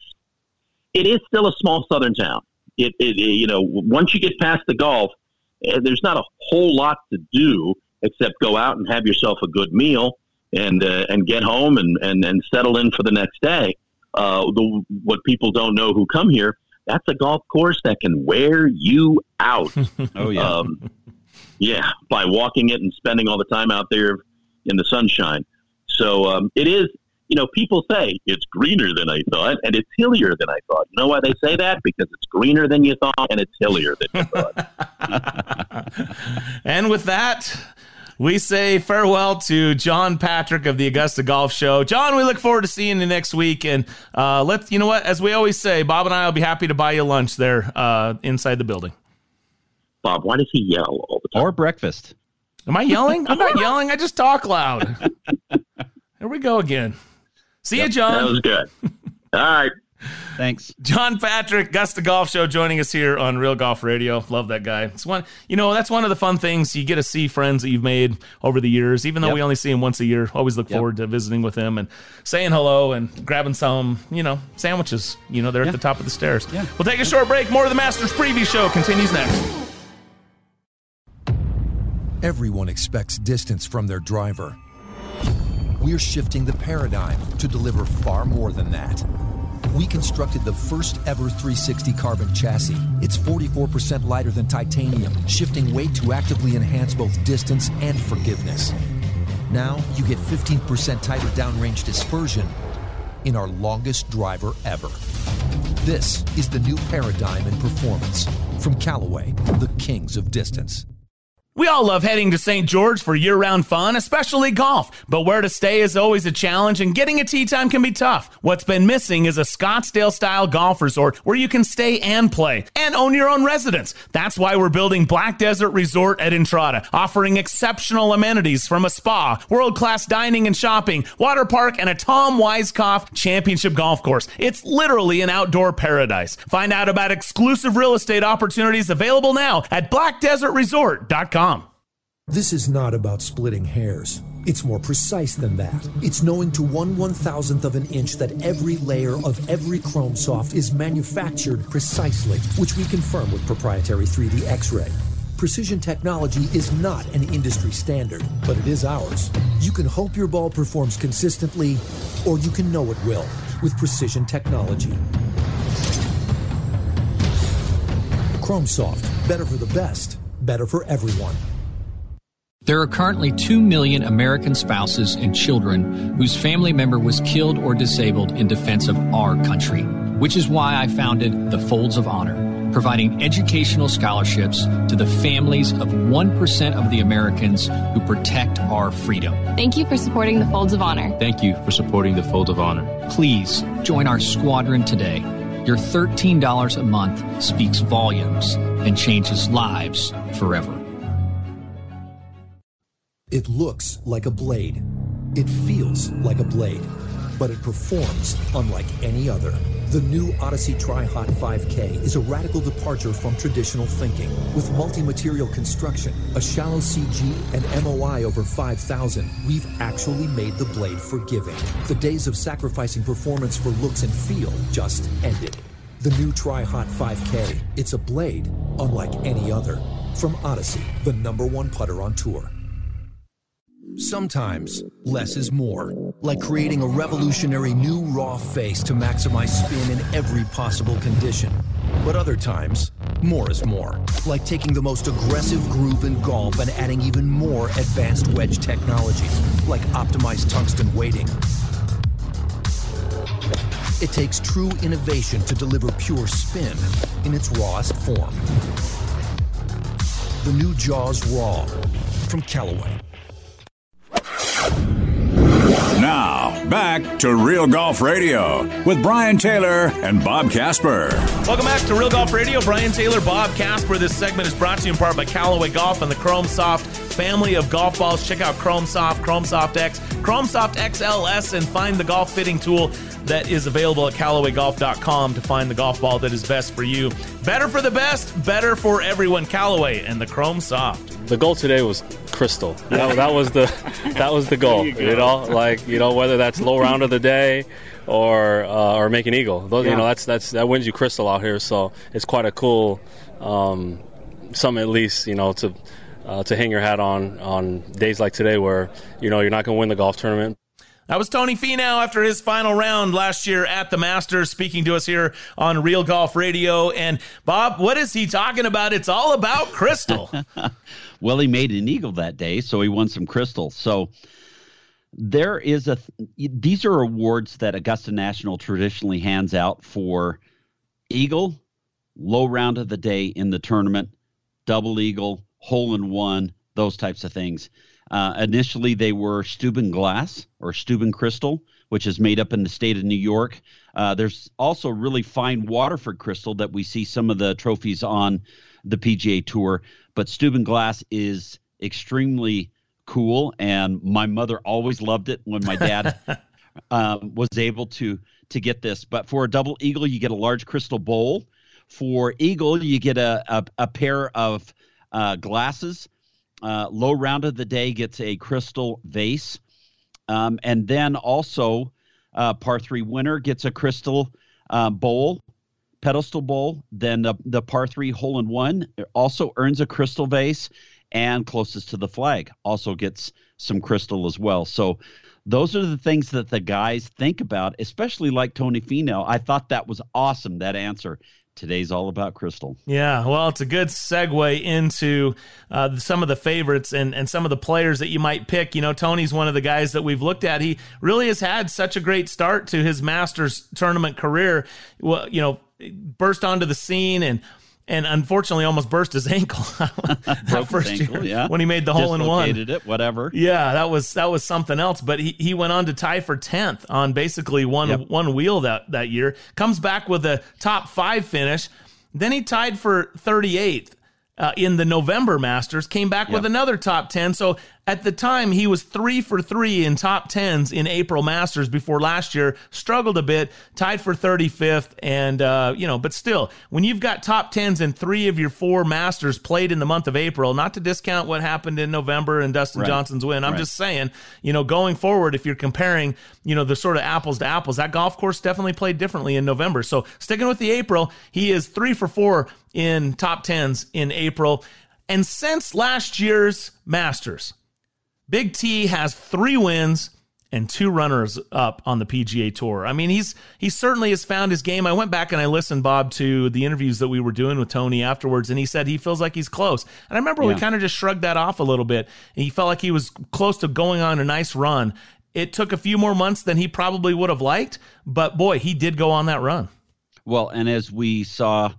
it is still a small southern town. It, it, you know, once you get past the golf, eh, there's not a whole lot to do except go out and have yourself a good meal and uh, and get home and, and, and settle in for the next day. Uh, the, what people don't know who come here, that's a golf course that can wear you out. oh yeah. Um, yeah, by walking it and spending all the time out there in the sunshine. So um, it is, you know, people say it's greener than I thought and it's hillier than I thought. You know why they say that? Because it's greener than you thought and it's hillier than you thought. and with that, we say farewell to John Patrick of the Augusta Golf Show. John, we look forward to seeing you next week. And uh, let's, you know what, as we always say, Bob and I will be happy to buy you lunch there uh, inside the building. Bob, why does he yell all the time? Or breakfast. Am I yelling? I'm not yelling. I just talk loud. Here we go again. See yep, you, John. That was good. All right. Thanks. John Patrick, Augusta Golf Show, joining us here on Real Golf Radio. Love that guy. It's one, you know, that's one of the fun things. You get to see friends that you've made over the years, even though yep. we only see him once a year. Always look yep. forward to visiting with him and saying hello and grabbing some, you know, sandwiches. You know, they're yeah. at the top of the stairs. Yeah. We'll take a short break. More of the Masters preview show continues next. Everyone expects distance from their driver. We're shifting the paradigm to deliver far more than that. We constructed the first ever 360 carbon chassis. It's 44% lighter than titanium, shifting weight to actively enhance both distance and forgiveness. Now you get 15% tighter downrange dispersion in our longest driver ever. This is the new paradigm in performance from Callaway, the kings of distance. We all love heading to St. George for year round fun, especially golf. But where to stay is always a challenge, and getting a tee time can be tough. What's been missing is a Scottsdale style golf resort where you can stay and play and own your own residence. That's why we're building Black Desert Resort at Entrada, offering exceptional amenities from a spa, world class dining and shopping, water park, and a Tom Weiskopf championship golf course. It's literally an outdoor paradise. Find out about exclusive real estate opportunities available now at blackdesertresort.com. This is not about splitting hairs. It's more precise than that. It's knowing to one one thousandth of an inch that every layer of every chrome soft is manufactured precisely, which we confirm with proprietary 3D X ray. Precision technology is not an industry standard, but it is ours. You can hope your ball performs consistently, or you can know it will with precision technology. Chrome Soft, better for the best, better for everyone. There are currently 2 million American spouses and children whose family member was killed or disabled in defense of our country, which is why I founded the Folds of Honor providing educational scholarships to the families of 1% of the Americans who protect our freedom. Thank you for supporting the Folds of Honor. Thank you for supporting the Folds of Honor. Please join our squadron today. Your $13 a month speaks volumes and changes lives forever. It looks like a blade. It feels like a blade, but it performs unlike any other. The new Odyssey Tri-Hot 5K is a radical departure from traditional thinking. With multi-material construction, a shallow CG, and MOI over 5,000, we've actually made the blade forgiving. The days of sacrificing performance for looks and feel just ended. The new Tri-Hot 5K, it's a blade unlike any other. From Odyssey, the number one putter on tour. Sometimes less is more, like creating a revolutionary new raw face to maximize spin in every possible condition. But other times, more is more, like taking the most aggressive groove in golf and adding even more advanced wedge technology, like optimized tungsten weighting. It takes true innovation to deliver pure spin in its rawest form. The new Jaws Raw from Callaway. Back to Real Golf Radio with Brian Taylor and Bob Casper. Welcome back to Real Golf Radio. Brian Taylor, Bob Casper. This segment is brought to you in part by Callaway Golf and the Chrome Soft family of golf balls. Check out Chrome Soft, Chrome Soft X, Chrome Soft XLS, and find the golf fitting tool that is available at CallawayGolf.com to find the golf ball that is best for you. Better for the best, better for everyone. Callaway and the Chrome Soft. The goal today was crystal. That, that was the that was the goal. you, you, know, like you know whether that's low round of the day or uh, or make an eagle. Those, yeah. You know, that's that's that wins you crystal out here. So it's quite a cool um, something at least you know to. Uh, to hang your hat on on days like today where you know you're not going to win the golf tournament that was Tony Finau after his final round last year at the Masters, speaking to us here on Real Golf Radio. And Bob, what is he talking about? It's all about crystal. well, he made an eagle that day, so he won some crystal. So there is a these are awards that Augusta National traditionally hands out for eagle, low round of the day in the tournament, double eagle, hole in one, those types of things. Uh, initially, they were Steuben glass or Steuben crystal, which is made up in the state of New York. Uh, there's also really fine Waterford crystal that we see some of the trophies on the PGA Tour. But Steuben glass is extremely cool, and my mother always loved it when my dad um, was able to to get this. But for a double eagle, you get a large crystal bowl. For eagle, you get a a, a pair of uh, glasses uh, low round of the day gets a crystal vase. Um, and then also, uh, par three winner gets a crystal uh, bowl, pedestal bowl. Then the, the par three hole in one also earns a crystal vase. And closest to the flag also gets some crystal as well. So, those are the things that the guys think about, especially like Tony Finau. I thought that was awesome, that answer. Today's all about Crystal. Yeah, well, it's a good segue into uh, some of the favorites and, and some of the players that you might pick. You know, Tony's one of the guys that we've looked at. He really has had such a great start to his Masters tournament career. Well, you know, burst onto the scene and and unfortunately almost burst his ankle that first ankle, year yeah. when he made the hole in one. it, whatever. Yeah, that was that was something else. But he, he went on to tie for tenth on basically one yep. one wheel that that year. Comes back with a top five finish. Then he tied for thirty eighth. Uh, in the November Masters, came back yep. with another top 10. So at the time, he was three for three in top tens in April Masters before last year. Struggled a bit, tied for 35th, and uh, you know, but still, when you've got top tens in three of your four Masters played in the month of April, not to discount what happened in November and Dustin right. Johnson's win. I'm right. just saying, you know, going forward, if you're comparing, you know, the sort of apples to apples, that golf course definitely played differently in November. So sticking with the April, he is three for four in top tens in April And since last year's Masters, Big T has three wins and two runners up on the PGA Tour. I mean, he's he certainly has found his game. I went back and I listened, Bob, to the interviews that we were doing with Tony afterwards, and he said he feels like he's close. And I remember Yeah. we kind of just shrugged that off a little bit. And he felt like he was close to going on a nice run. It took a few more months than he probably would have liked, but boy, he did go on that run. Well, and as we saw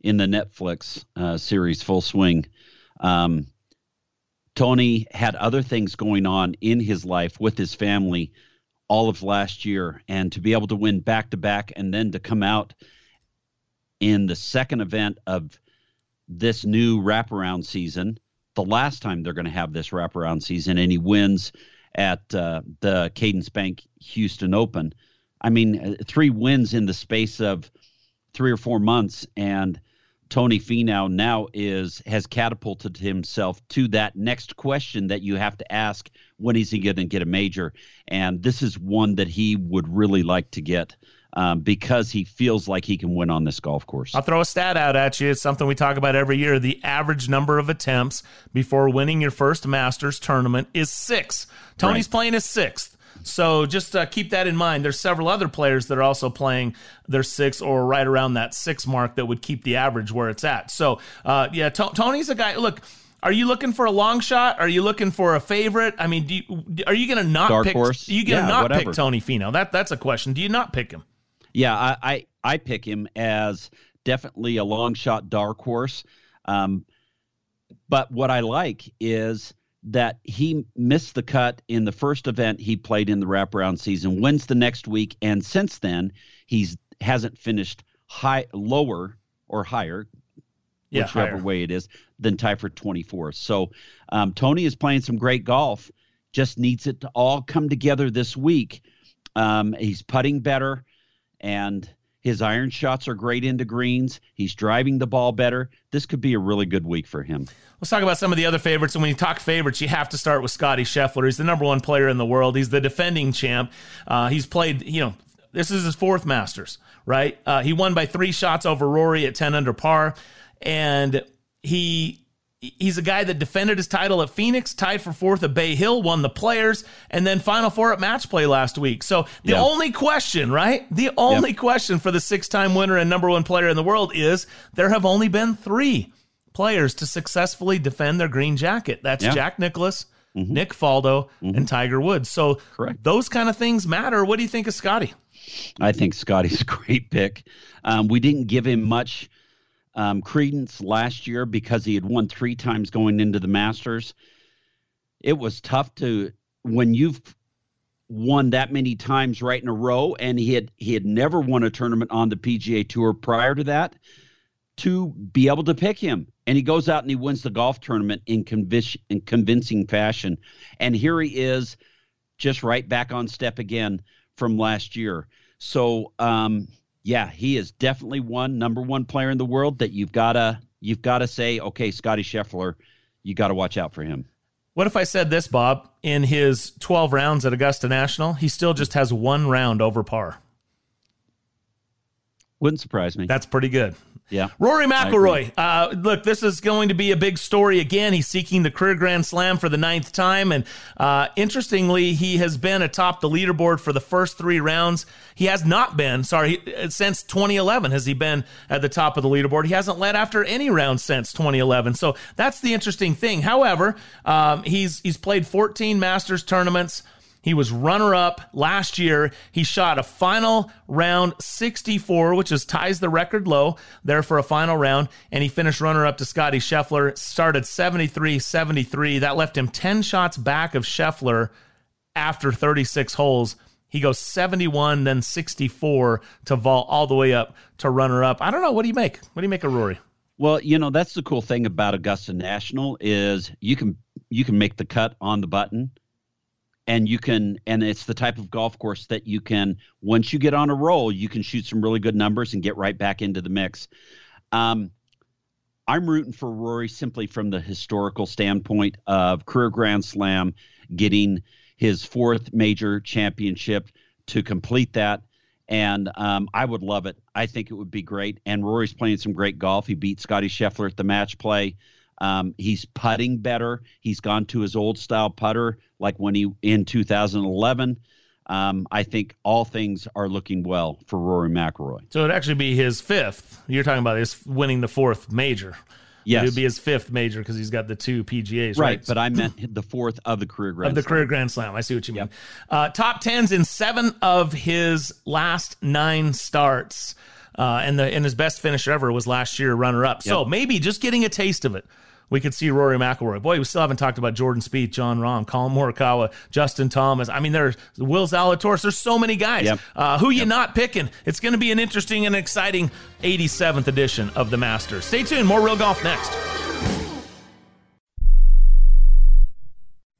in the Netflix uh, series Full Swing, um, Tony had other things going on in his life with his family all of last year. And to be able to win back to back and then to come out in the second event of this new wraparound season, the last time they're going to have this wraparound season, and he wins at uh, the Cadence Bank Houston Open. I mean, uh, three wins in the space of three or four months, and Tony Finau now is has catapulted himself to that next question that you have to ask: When is he going to get a major? And this is one that he would really like to get um, because he feels like he can win on this golf course. I'll throw a stat out at you. It's something we talk about every year. The average number of attempts before winning your first Masters tournament is six. Tony's Right. playing his sixth. So just uh, keep that in mind. There's several other players that are also playing their six or right around that six mark that would keep the average where it's at. So uh, yeah, To- Tony's a guy. Look, are you looking for a long shot? Are you looking for a favorite? I mean, do you, are you going to not Dark pick? horse? Are you going to Yeah, not whatever. pick Tony Finau? That that's a question. Do you not pick him? Yeah, I, I I pick him as definitely a long shot dark horse. Um, but what I like is that he missed the cut in the first event he played in the wraparound season, wins the next week, and since then he's hasn't finished high lower or higher, Yeah, whichever higher. way it is, than tie for 24th. So um, Tony is playing some great golf. Just needs it to all come together this week. Um, he's putting better, and his iron shots are great into greens. He's driving the ball better. This could be a really good week for him. Let's talk about some of the other favorites. And when you talk favorites, you have to start with Scottie Scheffler. He's the number one player in the world. He's the defending champ. Uh, he's played, you know, this is his fourth Masters, right? Uh, he won by three shots over Rory at 10 under par. And he. He's a guy that defended his title at Phoenix, tied for fourth at Bay Hill, won the Players, and then Final Four at Match Play last week. So the Yeah. only question, right? The only question for the six-time winner and number one player in the world is there have only been three players to successfully defend their green jacket. That's Yeah. Jack Nicklaus, Nick Faldo, and Tiger Woods. So Correct. those kind of things matter. What do you think of Scottie? I think Scottie's a great pick. Um, we didn't give him much um, credence last year because he had won three times going into the Masters. It was tough to when you've won that many times right in a row, and he had he had never won a tournament on the PGA Tour prior to that. To be able to pick him, and he goes out and he wins the golf tournament in, convic- in convincing fashion, and here he is, just right back on step again from last year. So um, yeah, he is definitely one number one player in the world that you've gotta you've gotta say, okay, Scottie Scheffler, you gotta watch out for him. What if I said this, Bob? In his 12 rounds at Augusta National, he still just has one round over par. Wouldn't surprise me. That's pretty good. Yeah. Rory McIlroy. Uh, look, this is going to be a big story again. He's seeking the career Grand Slam for the ninth time, and uh, interestingly, he has been atop the leaderboard for the first three rounds. He has not been, sorry, he- since 2011 has he been at the top of the leaderboard. He hasn't led after any round since 2011. So that's the interesting thing. However, um, he's he's played 14 Masters tournaments. He was runner up last year. He shot a final round 64, which is ties the record low there for a final round. And he finished runner up to Scottie Scheffler. Started 73 73. That left him 10 shots back of Scheffler after 36 holes. He goes 71, then 64 to vault all the way up to runner up. I don't know. What do you make? What do you make of Rory? Well, you know that's the cool thing about Augusta National is you can you can make the cut on the button, and you can and it's the type of golf course that you can once you get on a roll, you can shoot some really good numbers and get right back into the mix. Um, I'm rooting for Rory simply from the historical standpoint of career Grand Slam, getting his fourth major championship to complete that. And um, I would love it. I think it would be great. And Rory's playing some great golf. He beat Scottie Scheffler at the match play. Um, he's putting better. He's gone to his old style putter, like when he in 2011. Um, I think all things are looking well for Rory McIlroy. So it'd actually be his fifth. You're talking about his winning the fourth major. Yes. It would be his fifth major because he's got the two PGAs, right? Right, but I meant the fourth of the career Grand of the Slam. career Grand Slam. I see what you mean. Uh, top tens in seven of his last nine starts, uh, and the and his best finish ever was last year, runner up. So maybe just getting a taste of it. We could see Rory McIlroy. Boy, we still haven't talked about Jordan Spieth, Jon Rahm, Collin Morikawa, Justin Thomas. I mean, there's Will Zalatoris. There's so many guys. Yep. Uh, who you not picking? It's going to be an interesting and exciting 87th edition of the Masters. Stay tuned. More real golf next.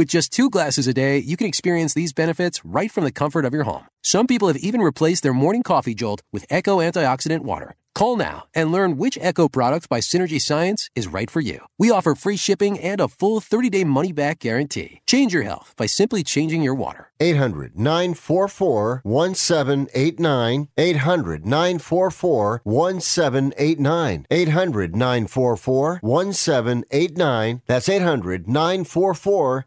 With just two glasses a day, you can experience these benefits right from the comfort of your home. Some people have even replaced their morning coffee jolt with Echo Antioxidant Water. Call now and learn which Echo product by Synergy Science is right for you. We offer free shipping and a full 30 day money back guarantee. Change your health by simply changing your water. 800 944 1789. 800 944 1789. 800 944 1789. That's 800 944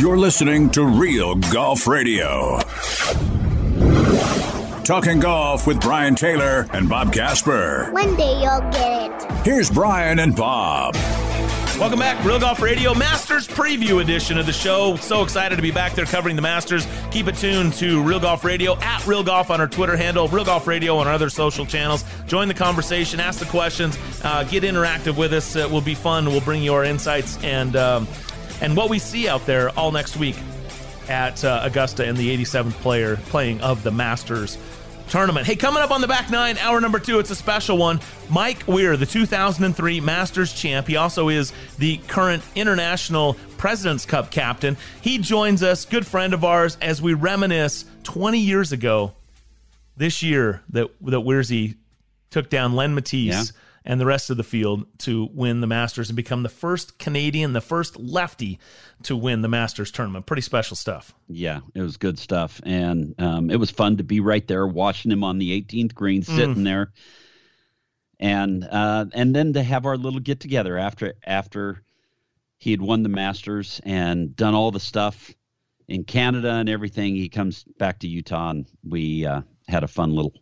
You're listening to Real Golf Radio. Talking golf with Brian Taylor and Bob Casper. One day you'll get it. Here's Brian and Bob. Welcome back, Real Golf Radio Masters Preview Edition of the show. So excited to be back there covering the Masters. Keep it tuned to Real Golf Radio at Real Golf on our Twitter handle, Real Golf Radio on our other social channels. Join the conversation, ask the questions, uh, get interactive with us. It will be fun. We'll bring you our insights and um, and what we see out there all next week at uh, Augusta and the 87th player playing of the Masters tournament. Hey, coming up on the back nine, hour number two, it's a special one. Mike Weir, the 2003 Masters champ. He also is the current International President's Cup captain. He joins us, good friend of ours, as we reminisce 20 years ago this year that, that Weirzy took down Len Mattiace. Yeah. And the rest of the field to win the Masters and become the first Canadian, the first lefty to win the Masters tournament. Pretty special stuff. Yeah, it was good stuff, and um, it was fun to be right there watching him on the 18th green, sitting mm. there, and uh, and then to have our little get together after after he had won the Masters and done all the stuff in Canada and everything. He comes back to Utah, and we uh, had a fun little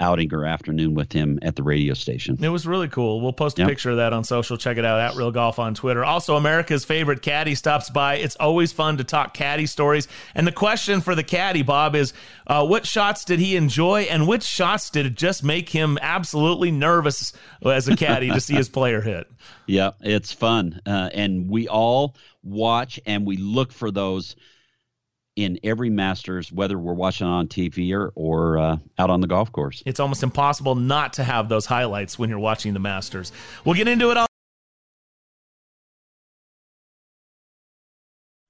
outing or afternoon with him at the radio station. It was really cool. We'll post a yep. picture of that on social. Check it out at Real Golf on Twitter. Also, America's favorite caddy stops by. It's always fun to talk caddy stories. And the question for the caddy, Bob, is uh, what shots did he enjoy, and which shots did it just make him absolutely nervous as a caddy to see his player hit? Yeah, it's fun, uh, and we all watch and we look for those in every Masters, whether we're watching on TV or, or uh, out on the golf course. It's almost impossible not to have those highlights when you're watching the Masters. We'll get into it all.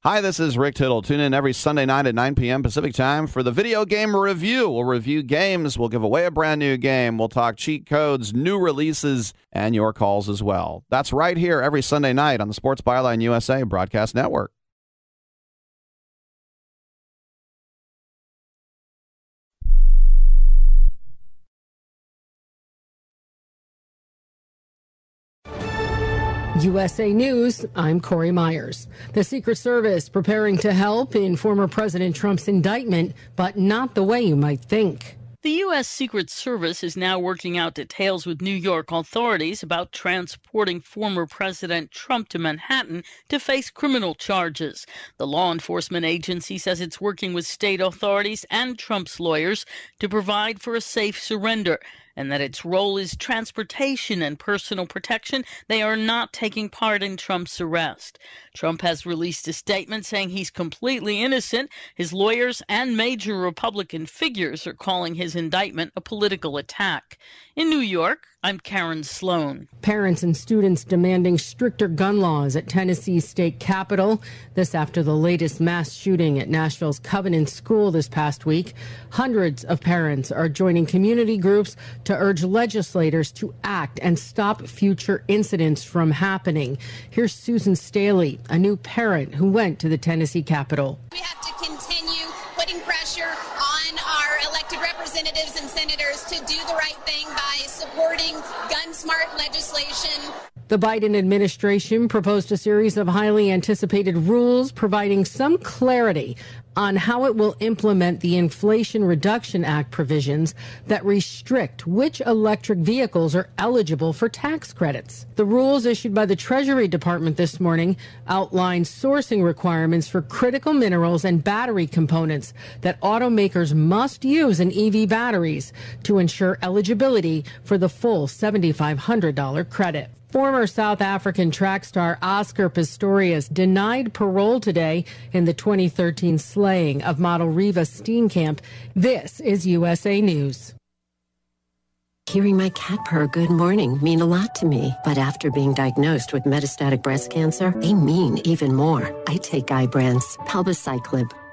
Hi, this is Rick Tittle. Tune in every Sunday night at 9 p.m. Pacific time for the video game review. We'll review games, we'll give away a brand new game, we'll talk cheat codes, new releases, and your calls as well. That's right here every Sunday night on the Sports Byline USA Broadcast Network. USA News, I'm Corey Myers. The Secret Service preparing to help in former President Trump's indictment, but not the way you might think. The U.S. Secret Service is now working out details with New York authorities about transporting former President Trump to Manhattan to face criminal charges. The law enforcement agency says it's working with state authorities and Trump's lawyers to provide for a safe surrender and that its role is transportation and personal protection, they are not taking part in Trump's arrest. Trump has released a statement saying he's completely innocent. His lawyers and major Republican figures are calling his indictment a political attack. In New York, I'm Karen Sloan. Parents and students demanding stricter gun laws at Tennessee's state capitol. This after the latest mass shooting at Nashville's Covenant School this past week. Hundreds of parents are joining community groups to urge legislators to act and stop future incidents from happening. Here's Susan Staley, a new parent who went to the Tennessee capitol. We have to continue representatives and senators to do the right thing by supporting gun smart legislation. The Biden administration proposed a series of highly anticipated rules providing some clarity on how it will implement the Inflation Reduction Act provisions that restrict which electric vehicles are eligible for tax credits. The rules issued by the Treasury Department this morning outline sourcing requirements for critical minerals and battery components that automakers must use in EV batteries to ensure eligibility for the full $7,500 credit. Former South African track star Oscar Pistorius denied parole today in the 2013 slaying of model Reeva Steenkamp. This is USA News. Hearing my cat purr good morning mean a lot to me, but after being diagnosed with metastatic breast cancer, they mean even more. I take Ibrance, palbociclib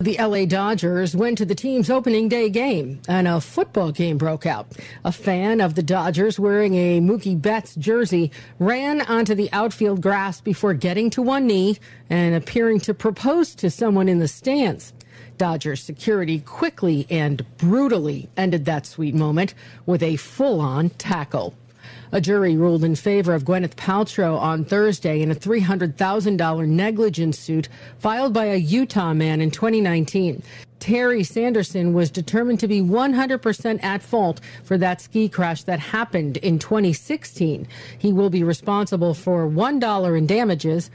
the LA Dodgers went to the team's opening day game and a football game broke out. A fan of the Dodgers wearing a Mookie Betts jersey ran onto the outfield grass before getting to one knee and appearing to propose to someone in the stands. Dodgers security quickly and brutally ended that sweet moment with a full on tackle. A jury ruled in favor of Gwyneth Paltrow on Thursday in a $300,000 negligence suit filed by a Utah man in 2019. Terry Sanderson was determined to be 100% at fault for that ski crash that happened in 2016. He will be responsible for $1 in damages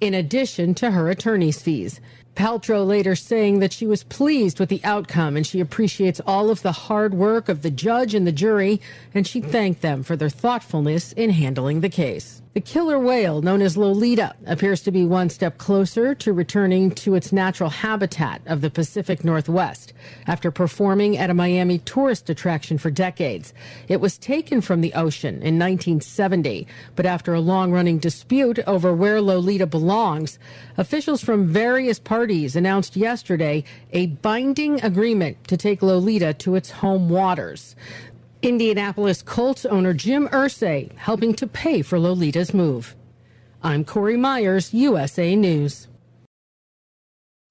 in addition to her attorney's fees. Paltrow later saying that she was pleased with the outcome and she appreciates all of the hard work of the judge and the jury, and she thanked them for their thoughtfulness in handling the case. The killer whale, known as Lolita, appears to be one step closer to returning to its natural habitat of the Pacific Northwest after performing at a Miami tourist attraction for decades. It was taken from the ocean in 1970, but after a long running dispute over where Lolita belongs, officials from various parties announced yesterday a binding agreement to take Lolita to its home waters. Indianapolis Colts owner Jim Irsay helping to pay for Lolita's move. I'm Corey Myers, USA News.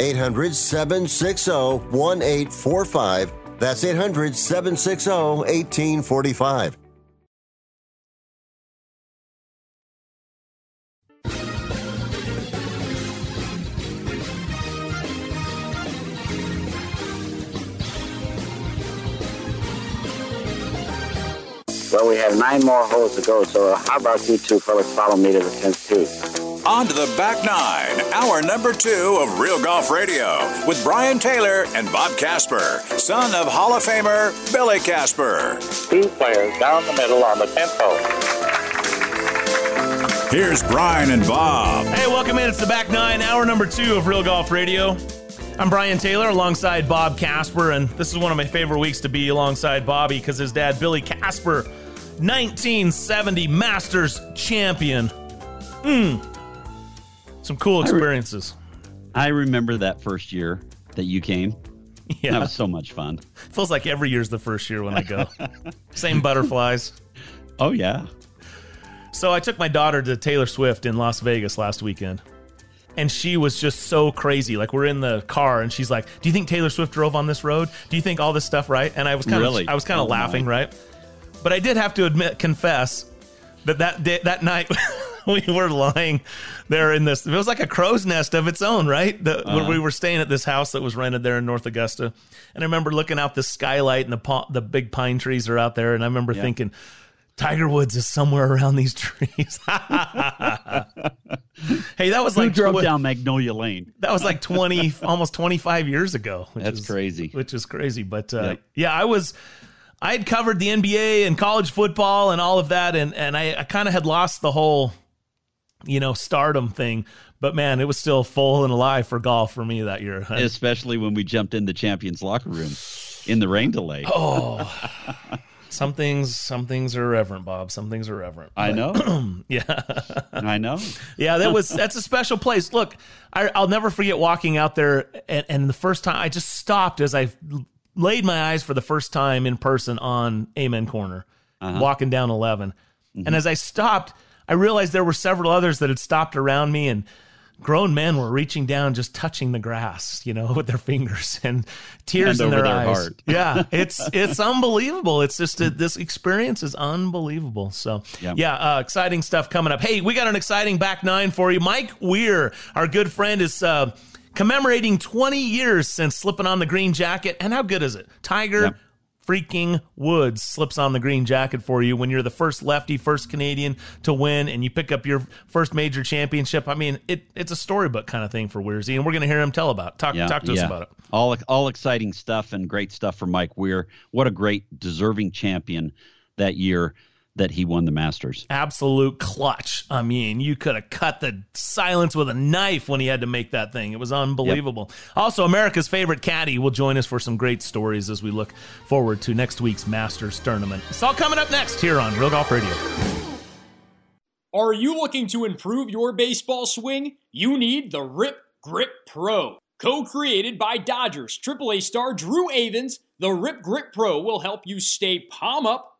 800 760 1845. That's 800 760 1845. Well, we have nine more holes to go, so how about you two fellas follow me to the 10th tee? On to the back nine, hour number two of Real Golf Radio with Brian Taylor and Bob Casper, son of Hall of Famer Billy Casper. Two players down the middle on the 10th hole. Here's Brian and Bob. Hey, welcome in. It's the back nine, hour number two of Real Golf Radio. I'm Brian Taylor alongside Bob Casper, and this is one of my favorite weeks to be alongside Bobby because his dad, Billy Casper, 1970 Masters champion. Mm. Some cool experiences. I remember that first year that you came. Yeah. That was so much fun. Feels like every year's the first year when I go. Same butterflies. Oh, yeah. So I took my daughter to Taylor Swift in Las Vegas last weekend. And she was just so crazy. Like we're in the car and she's like, "Do you think Taylor Swift drove on this road? Do you think all this stuff right?" And I was kind Really? of I was kind of Oh, laughing, my. right? But I did have to admit confess that that day, that night we were lying there in this it was like a crow's nest of its own, right? The, where Uh-huh. we were staying at this house that was rented there in North Augusta. And I remember looking out the skylight and the the big pine trees are out there and I remember Yeah. thinking Tiger Woods is somewhere around these trees. hey, that was Who like drove tw- down Magnolia Lane? that was like 20 almost 25 years ago which That's is crazy. which is crazy but uh, Yep. yeah i was i had covered the nba and college football and all of that and and i, I kind of had lost the whole you know stardom thing but man it was still full and alive for golf for me that year Especially when we jumped in the champions locker room in the rain delay. oh some things some things are reverent, bob some things are reverent. I know. yeah I know. yeah, that was that's a special place. Look, I, I'll never forget walking out there, and, and the first time I just stopped as I laid my eyes for the first time in person on Amen Corner, Uh-huh. walking down 11. Mm-hmm. And as I stopped, I realized there were several others that had stopped around me, and grown men were reaching down, just touching the grass, you know, with their fingers and tears And in their, their eyes. heart. Yeah, it's it's unbelievable. It's just a, this experience is unbelievable. So Yeah. yeah, uh, exciting stuff coming up. Hey, we got an exciting back nine for you. Mike Weir, our good friend, is. Uh, Commemorating 20 years since slipping on the green jacket. And how good is it? Tiger freaking Woods slips on the green jacket for you when you're the first lefty, first Canadian to win, and you pick up your first major championship. I mean, it, it's a storybook kind of thing for Weirzy, and we're going to hear him tell about it. Talk, talk to us about it. All all exciting stuff and great stuff for Mike Weir. What a great deserving champion that year that he won the Masters. Absolute clutch. I mean, you could have cut the silence with a knife when he had to make that thing. It was unbelievable. Also, America's favorite caddy will join us for some great stories as we look forward to next week's Masters tournament. It's all coming up next here on Real Golf Radio. Are you looking to improve your baseball swing? You need the Rip Grip Pro. Co created by Dodgers AAA star Drew Avans, the Rip Grip Pro will help you stay palm up,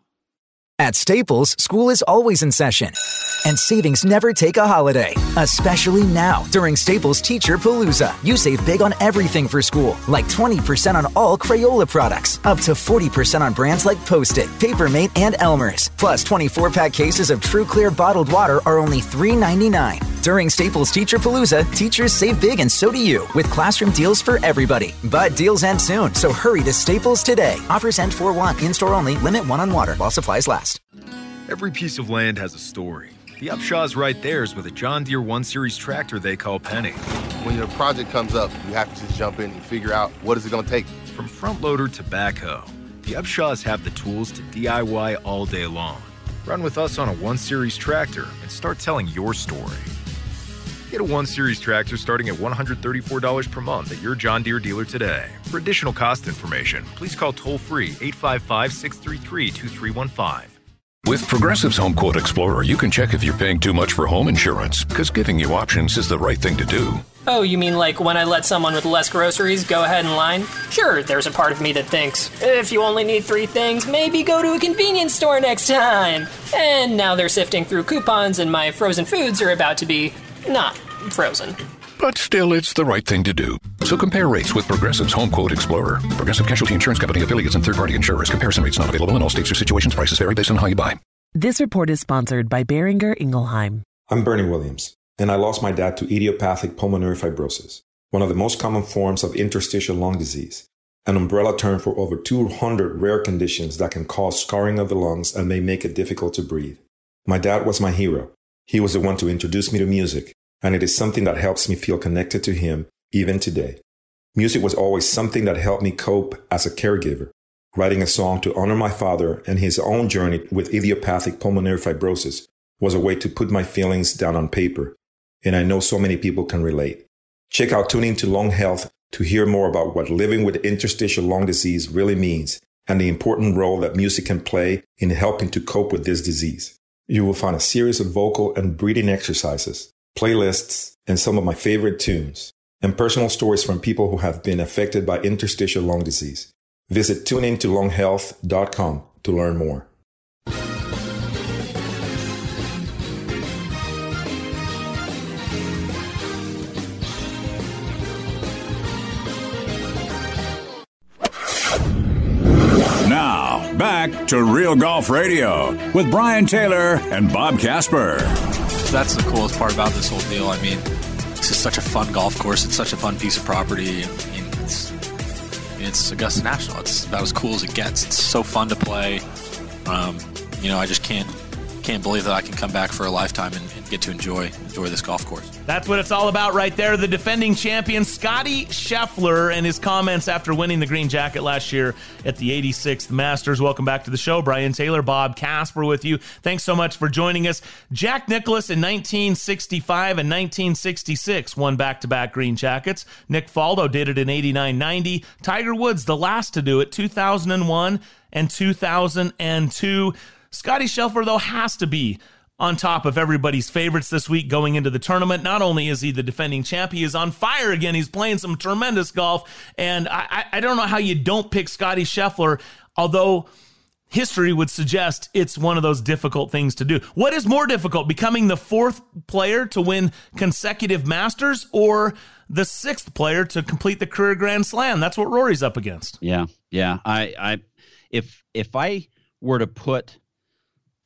At Staples, school is always in session, and savings never take a holiday, especially now during Staples Teacher Palooza. You save big on everything for school, like 20% on all Crayola products, up to 40% on brands like Post It, Papermate, and Elmer's. Plus, 24 pack cases of True Clear bottled water are only $3.99. During Staples Teacher Palooza, teachers save big, and so do you, with classroom deals for everybody. But deals end soon, so hurry to Staples today. Offers end 4 1, in store only, limit one on water while supplies last. Every piece of land has a story. The Upshaw's right theirs with a John Deere 1 Series tractor they call Penny. When your project comes up, you have to just jump in and figure out what is it going to take. From front loader to backhoe, the Upshaws have the tools to DIY all day long. Run with us on a 1 Series tractor and start telling your story. Get a 1 Series tractor starting at $134 per month at your John Deere dealer today. For additional cost information, please call toll free 855 633 2315. With Progressive's Home Quote Explorer, you can check if you're paying too much for home insurance, because giving you options is the right thing to do. Oh, you mean like when I let someone with less groceries go ahead in line? Sure, there's a part of me that thinks, if you only need three things, maybe go to a convenience store next time. And now they're sifting through coupons, and my frozen foods are about to be not frozen. But still, it's the right thing to do. So compare rates with Progressive's Home Quote Explorer. Progressive Casualty Insurance Company affiliates and third-party insurers. Comparison rates not available in all states or situations. Prices vary based on how you buy. This report is sponsored by Boehringer Ingelheim. I'm Bernie Williams, and I lost my dad to idiopathic pulmonary fibrosis, one of the most common forms of interstitial lung disease, an umbrella term for over 200 rare conditions that can cause scarring of the lungs and may make it difficult to breathe. My dad was my hero. He was the one to introduce me to music, and it is something that helps me feel connected to him even today. Music was always something that helped me cope as a caregiver. Writing a song to honor my father and his own journey with idiopathic pulmonary fibrosis was a way to put my feelings down on paper, and I know so many people can relate. Check out Tuning to Lung Health to hear more about what living with interstitial lung disease really means and the important role that music can play in helping to cope with this disease. You will find a series of vocal and breathing exercises, playlists, and some of my favorite tunes, and personal stories from people who have been affected by interstitial lung disease. Visit tuningtolunghealth.com to learn more. Now, back to Real Golf Radio with Brian Taylor and Bob Casper. That's the coolest part about this whole deal. I mean, this is such a fun golf course. It's such a fun piece of property. I mean, it's it's Augusta National. It's about as cool as it gets. It's so fun to play. Um, you know, I just can't can't believe that I can come back for a lifetime and, and get to enjoy enjoy this golf course. That's what it's all about right there. The defending champion, Scottie Scheffler, and his comments after winning the green jacket last year at the 86th Masters. Welcome back to the show. Brian Taylor, Bob Casper with you. Thanks so much for joining us. Jack Nicklaus in 1965 and 1966 won back to back green jackets. Nick Faldo did it in 89 90. Tiger Woods, the last to do it, 2001 and 2002. Scottie Scheffler, though, has to be on top of everybody's favorites this week going into the tournament. Not only is he the defending champ, he is on fire again. He's playing some tremendous golf. And I, I don't know how you don't pick Scottie Scheffler, although history would suggest it's one of those difficult things to do. What is more difficult, becoming the fourth player to win consecutive Masters or the sixth player to complete the career Grand Slam? That's what Rory's up against. Yeah, yeah. I, I, if if I were to put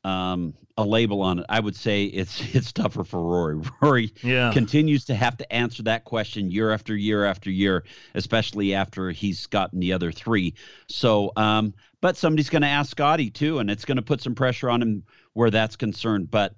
um, a label on it, I would say it's it's tougher for Rory. Rory yeah. continues to have to answer that question year after year after year, especially after he's gotten the other three. So, um, but somebody's going to ask Scottie too, and it's going to put some pressure on him where that's concerned. But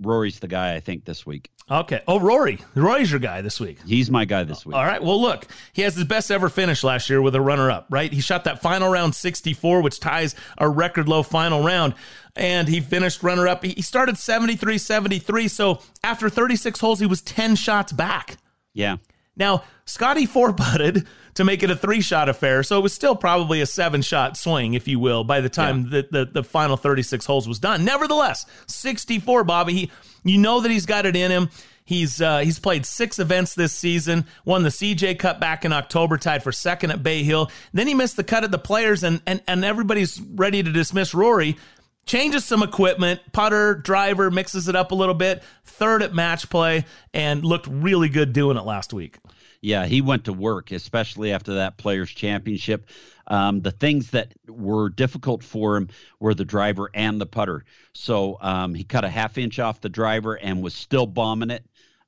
Rory's the guy I think this week. Okay. Oh, Rory. Rory's your guy this week. He's my guy this week. All right. Well, look, he has his best ever finish last year with a runner up, right? He shot that final round 64, which ties a record low final round. And he finished runner up. He started 73 73. So after 36 holes, he was 10 shots back. Yeah. Now, Scottie four putted to make it a three shot affair. So it was still probably a seven shot swing, if you will, by the time yeah. the, the, the final 36 holes was done. Nevertheless, 64, Bobby. He, you know that he's got it in him. He's uh, he's played six events this season. Won the CJ Cup back in October, tied for second at Bay Hill. Then he missed the cut at the Players, and and and everybody's ready to dismiss Rory. Changes some equipment, putter, driver, mixes it up a little bit. Third at match play, and looked really good doing it last week yeah, he went to work, especially after that Players Championship. Um, the things that were difficult for him were the driver and the putter. So um, he cut a half inch off the driver and was still bombing it,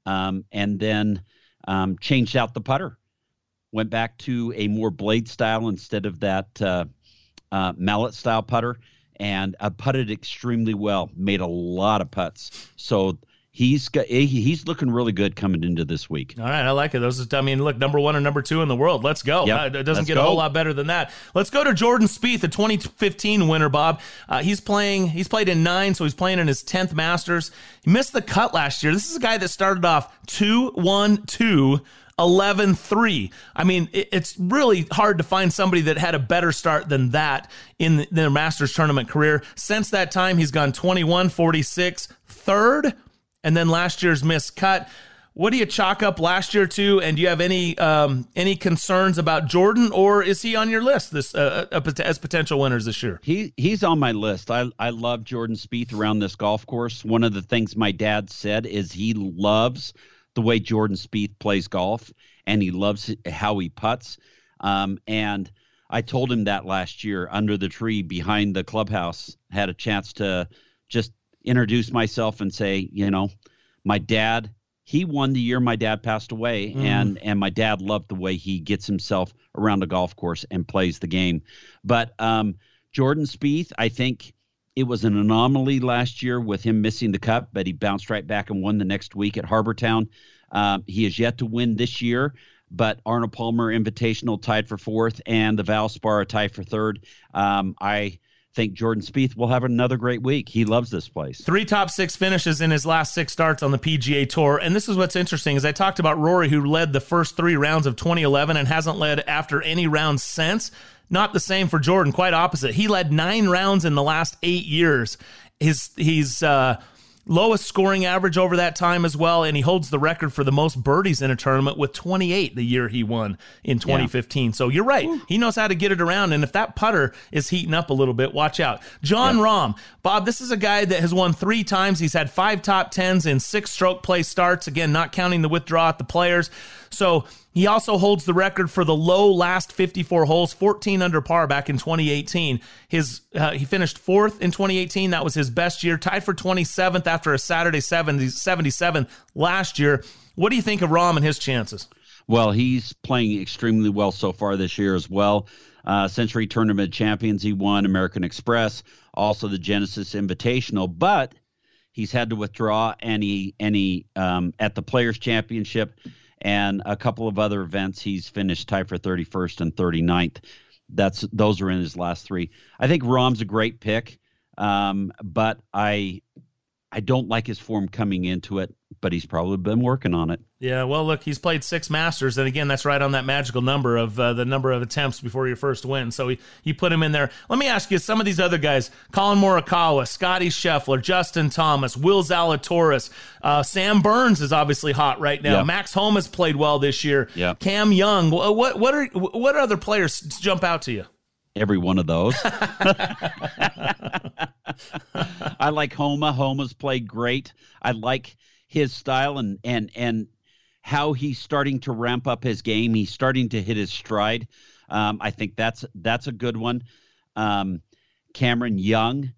um, and then um, changed out the putter. Went back to a more blade style instead of that uh, uh, mallet style putter, and uh, putted extremely well. Made a lot of putts. So he's got, he's looking really good coming into this week. All right, I like it. Those is, I mean, look, number one and number two in the world. Let's go. Yep, it doesn't get go. a whole lot better than that. Let's go to Jordan Spieth, the 2015 winner. Bob, uh, he's playing. He's played in nine, so he's playing in his 10th Masters. He missed the cut last year. This is a guy that started off two one two. 11 3. I mean, it's really hard to find somebody that had a better start than that in their Masters tournament career. Since that time, he's gone 21 46, third, and then last year's missed cut. What do you chalk up last year to? And do you have any um, any concerns about Jordan, or is he on your list this uh, uh as potential winners this year? He he's on my list. I I love Jordan Spieth around this golf course. One of the things my dad said is he loves the way Jordan Spieth plays golf, and he loves how he puts. Um, and I told him that last year under the tree behind the clubhouse. Had a chance to just introduce myself and say, you know, my dad, he won the year my dad passed away, mm. and and my dad loved the way he gets himself around a golf course and plays the game. But um, Jordan Spieth, I think it was an anomaly last year with him missing the cup, but he bounced right back and won the next week at Harbour Town. Um, he has yet to win this year, but Arnold Palmer Invitational tied for fourth, and the Valspar tied for third. Um, I think Jordan Spieth will have another great week. He loves this place. Three top six finishes in his last six starts on the PGA Tour. And this is what's interesting is I talked about Rory, who led the first three rounds of 2011 and hasn't led after any rounds since. Not the same for Jordan. Quite opposite. He led nine rounds in the last eight years. His he's uh, lowest scoring average over that time as well, and he holds the record for the most birdies in a tournament with 28 the year he won in 2015. Yeah. So you're right. He knows how to get it around, and if that putter is heating up a little bit, watch out. Jon yeah. Rahm, Bob, this is a guy that has won three times. He's had five top tens in six stroke play starts, again, not counting the withdraw at the players. So he also holds the record for the low last 54 holes, 14 under par back in 2018. His uh, he finished fourth in 2018. That was his best year, tied for 27th after a Saturday 70, 77 last year. What do you think of Rahm and his chances? Well, he's playing extremely well so far this year as well. Uh, Sentry Tournament champions, he won American Express, also the Genesis Invitational, but he's had to withdraw any any um, at the Players Championship and a couple of other events he's finished tied for 31st and 39th. That's those are in his last three. I think Rahm's a great pick, um, but I I don't like his form coming into it. but he's probably been working on it. Yeah, well, look, he's played six Masters, and again, that's right on that magical number of uh, the number of attempts before your first win. So he, he put him in there. Let me ask you, some of these other guys: Collin Morikawa, Scottie Scheffler, Justin Thomas, Will Zalatoris, uh, Sam Burns is obviously hot right now. Yep. Max Homa has played well this year. Yeah. Cam Young. What what are what other players jump out to you? Every one of those. I like Homa. Homa's played great. I like his style and and and how he's starting to ramp up his game. He's starting to hit his stride. Um, I think that's that's a good one. Um, Cameron Young,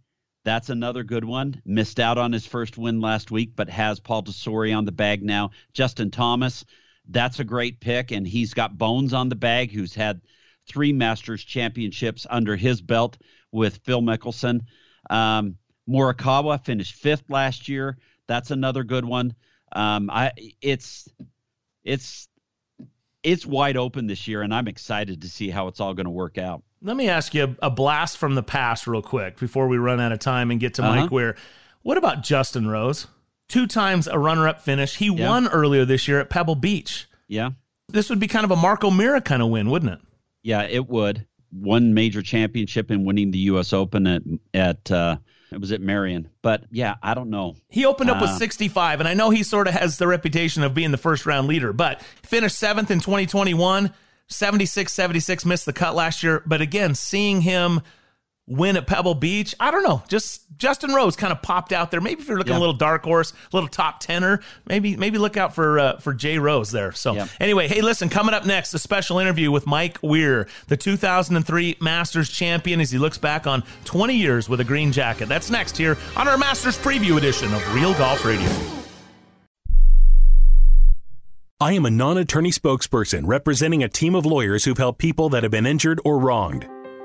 that's another good one. Missed out on his first win last week, but has Paul Tesori on the bag now. Justin Thomas, that's a great pick, and he's got Bones on the bag, who's had three Masters championships under his belt with Phil Mickelson. Um, Morikawa finished fifth last year. That's another good one. Um, I it's it's it's wide open this year, and I'm excited to see how it's all going to work out. Let me ask you a, a blast from the past, real quick, before we run out of time and get to Uh-huh. Mike Weir. What about Justin Rose? Two times a runner-up finish. He Yeah. won earlier this year at Pebble Beach. Yeah, This would be kind of a Mark O'Meara kind of win, wouldn't it? Yeah, it would. One major championship and winning the U.S. Open at at uh, it was at Merion, but yeah, I don't know. He opened up with Uh, 65, and I know he sort of has the reputation of being the first round leader, but finished seventh in 2021, 76 76, missed the cut last year. But again, seeing him win at Pebble Beach, I don't know. Just Justin Rose kind of popped out there. Maybe if you're looking Yeah. a little dark horse, a little top tenner, maybe maybe look out for uh, for Jay Rose there. So Yeah. anyway, hey, listen, coming up next, a special interview with Mike Weir, the 2003 Masters champion, as he looks back on 20 years with a green jacket. That's next here on our Masters preview edition of Real Golf Radio. I am a non attorney spokesperson representing a team of lawyers who've helped people that have been injured or wronged.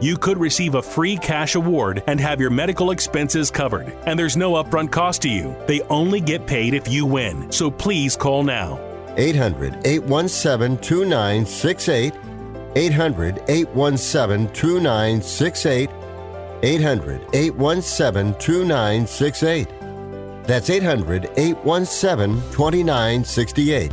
You could receive a free cash award and have your medical expenses covered. And there's no upfront cost to you. They only get paid if you win. So please call now. 800 817 2968. 800 817 2968. 800 817 2968. That's 800 817 2968.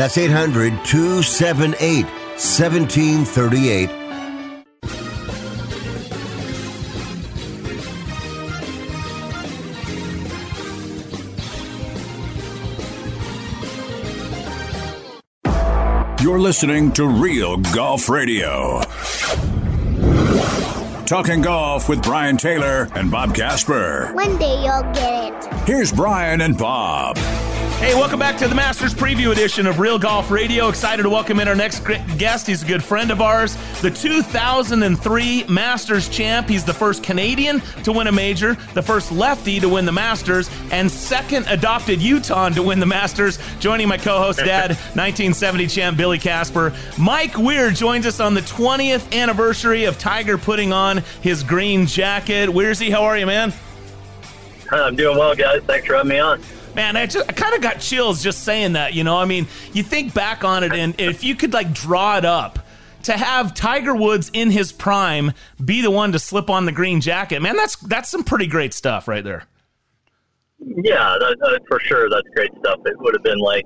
That's 800 278 1738. You're listening to Real Golf Radio. Talking golf with Brian Taylor and Bob Casper. One day you'll get it. Here's Brian and Bob. Hey, welcome back to the Masters Preview Edition of Real Golf Radio. Excited to welcome in our next guest. He's a good friend of ours, the 2003 Masters champ. He's the first Canadian to win a major, the first lefty to win the Masters, and second adopted Utah to win the Masters. Joining my co-host, Dad, 1970 champ Billy Casper. Mike Weir joins us on the 20th anniversary of Tiger putting on his green jacket. Weirzy, how are you, man? I'm doing well, guys. Thanks for having me on. Man, I just I kind of got chills just saying that. You know, I mean, you think back on it, and if you could like draw it up to have Tiger Woods in his prime be the one to slip on the green jacket, man, that's that's some pretty great stuff right there. Yeah, that, uh, for sure, that's great stuff. It would have been like,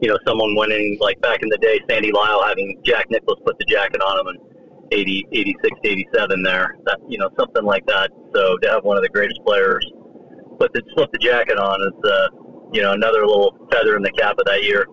you know, someone winning like back in the day, Sandy Lyle having Jack Nicklaus put the jacket on him in 80, 86, 87 there. That you know, something like that. So to have one of the greatest players put the slip the jacket on is uh, you know, another little feather in the cap of that year.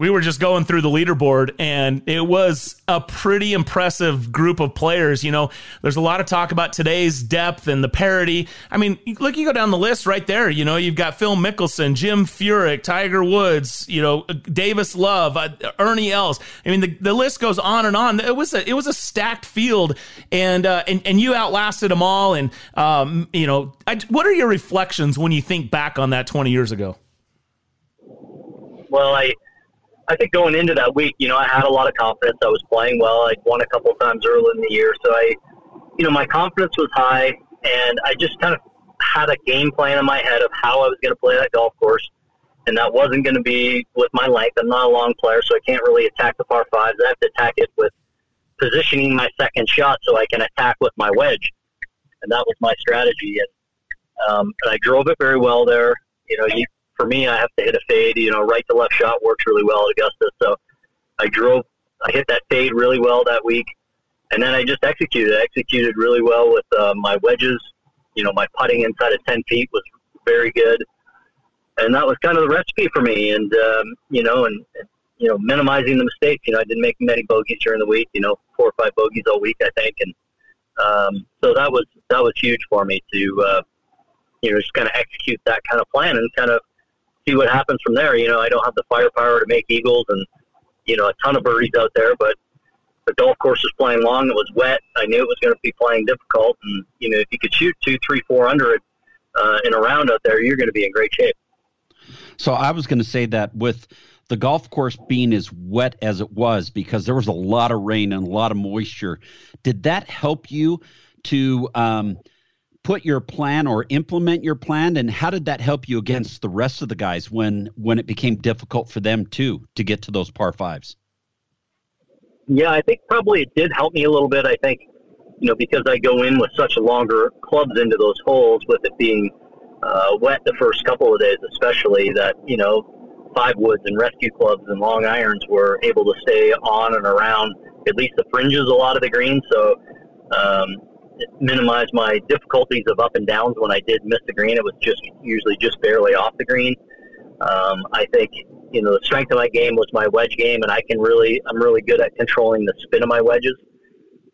We were just going through the leaderboard, and it was a pretty impressive group of players. You know, there's a lot of talk about today's depth and the parity. I mean, look, you go down the list right there. You know, you've got Phil Mickelson, Jim Furyk, Tiger Woods, you know, Davis Love, uh, Ernie Els. I mean, the, the list goes on and on. It was a it was a stacked field, and uh, and and you outlasted them all. And um, you know, I, what are your reflections when you think back on that 20 years ago? Well, I I think going into that week, you know, I had a lot of confidence. I was playing well. I won a couple times early in the year, so I, you know, my confidence was high, and I just kind of had a game plan in my head of how I was going to play that golf course, and that wasn't going to be with my length. I'm not a long player, so I can't really attack the par fives. I have to attack it with positioning my second shot so I can attack with my wedge, and that was my strategy. And, um, and I drove it very well there. You know, you for me, I have to hit a fade. You know, right to left shot works really well at Augusta. So I drove, I hit that fade really well that week, and then I just executed. I executed really well with uh, my wedges. You know, my putting inside of ten feet was very good, and that was kind of the recipe for me. And um, you know, and, and you know, minimizing the mistakes. You know, I didn't make many bogeys during the week. You know, four or five bogeys all week, I think, and um, so that was that was huge for me to uh, you know just kind of execute that kind of plan and kind of see what happens from there. You know, I don't have the firepower to make eagles and you know a ton of birdies out there, but the golf course was playing long. It was wet. I knew it was going to be playing difficult, and you know if you could shoot two, three, four under it uh, in a round out there, you're going to be in great shape. So I was going to say that with the golf course being as wet as it was because there was a lot of rain and a lot of moisture, did that help you to um, put your plan or implement your plan? And how did that help you against the rest of the guys when when it became difficult for them too to get to those par fives? Yeah i think probably it did help me a little bit i think you know because i go in with such longer clubs into those holes with it being uh, wet the first couple of days especially that you know five woods and rescue clubs and long irons were able to stay on and around at least the fringes a lot of the greens. So um, minimize my difficulties of up and downs when I did miss the green. It was just usually just barely off the green. Um, I think you know the strength of my game was my wedge game, and I can really I'm really good at controlling the spin of my wedges.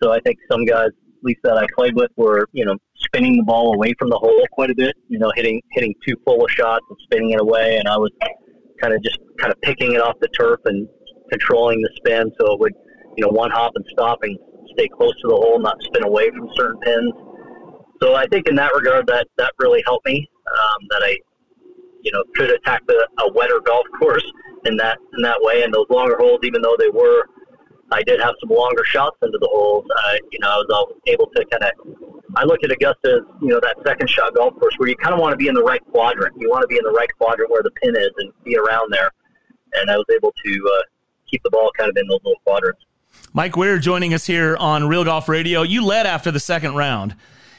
So I think some guys, at least that I played with, were you know spinning the ball away from the hole quite a bit. You know, hitting hitting too full of shots and spinning it away, and I was kind of just kind of picking it off the turf and controlling the spin so it would you know one hop and stop and stay close to the hole, not spin away from certain pins. So I think in that regard, that that really helped me. Um, that I, you know, could attack the, a wetter golf course in that in that way. And those longer holes, even though they were, I did have some longer shots into the holes. Uh, you know, I was able to kind of. I look at Augusta as you know that second shot golf course where you kind of want to be in the right quadrant. You want to be in the right quadrant where the pin is and be around there. And I was able to uh, keep the ball kind of in those little quadrants. Mike Weir joining us here on Real Golf Radio. You led after the second round.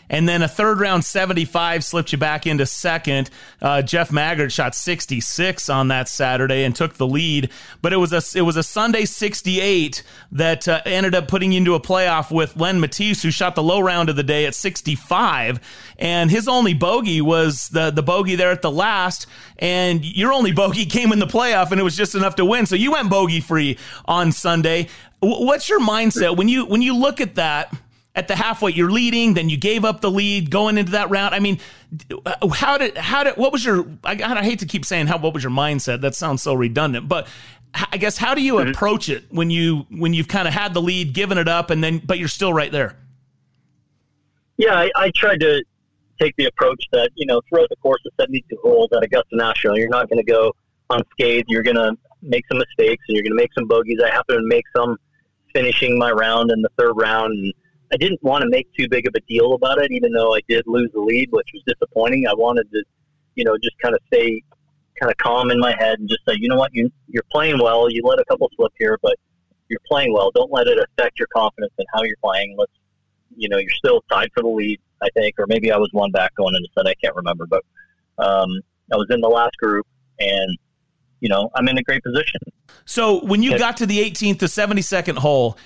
and then a third round 75 slipped you back into second. Uh, Jeff Maggert shot 66 on that Saturday and took the lead, but it was a it was a Sunday 68 that uh, ended up putting you into a playoff with Len Mattiace, who shot the low round of the day at 65, and his only bogey was the the bogey there at the last, and your only bogey came in the playoff, and it was just enough to win. So you went bogey free on Sunday. What's your mindset when you when you look at that? At the halfway, you're leading. Then you gave up the lead going into that round. I mean, how did how did what was your? I, I hate to keep saying how what was your mindset. That sounds so redundant, but I guess how do you mm-hmm. approach it when you when you've kind of had the lead, given it up, and then but you're still right there? Yeah, I, I tried to take the approach that you know throughout the course of 72 holes at Augusta National, you're not going to go unscathed. You're going to make some mistakes and you're going to make some bogeys. I happened to make some finishing my round in the third round, and I didn't want to make too big of a deal about it, even though I did lose the lead, which was disappointing. I wanted to, you know, just kind of stay kind of calm in my head and just say, you know what, you you're playing well. You let a couple slip here, but you're playing well. Don't let it affect your confidence in how you're playing. Let's, you know, you're still tied for the lead, I think, or maybe I was one back going into set. I can't remember, but um, I was in the last group and you know, I'm in a great position. So when you got to the 18th to 72nd hole,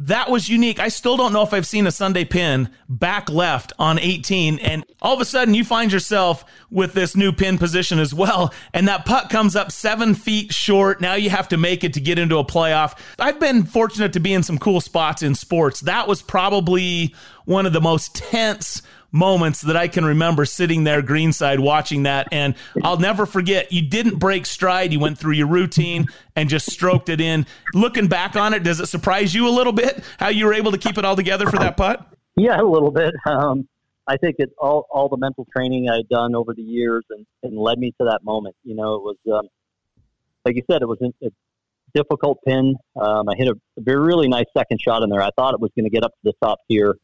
that was unique. I still don't know if I've seen a Sunday pin back left on 18. And all of a sudden, you find yourself with this new pin position as well. And that putt comes up seven feet short. Now you have to make it to get into a playoff. I've been fortunate to be in some cool spots in sports. That was probably one of the most tense moments that I can remember sitting there greenside watching that. And I'll never forget, you didn't break stride. You went through your routine and just stroked it in. Looking back on it, does it surprise you a little bit how you were able to keep it all together for that putt? Yeah, a little bit. Um, I think it's all, all the mental training I'd done over the years and, and led me to that moment. You know, it was, um, like you said, it was a difficult pin. Um, I hit a, a really nice second shot in there. I thought it was going to get up to the top tier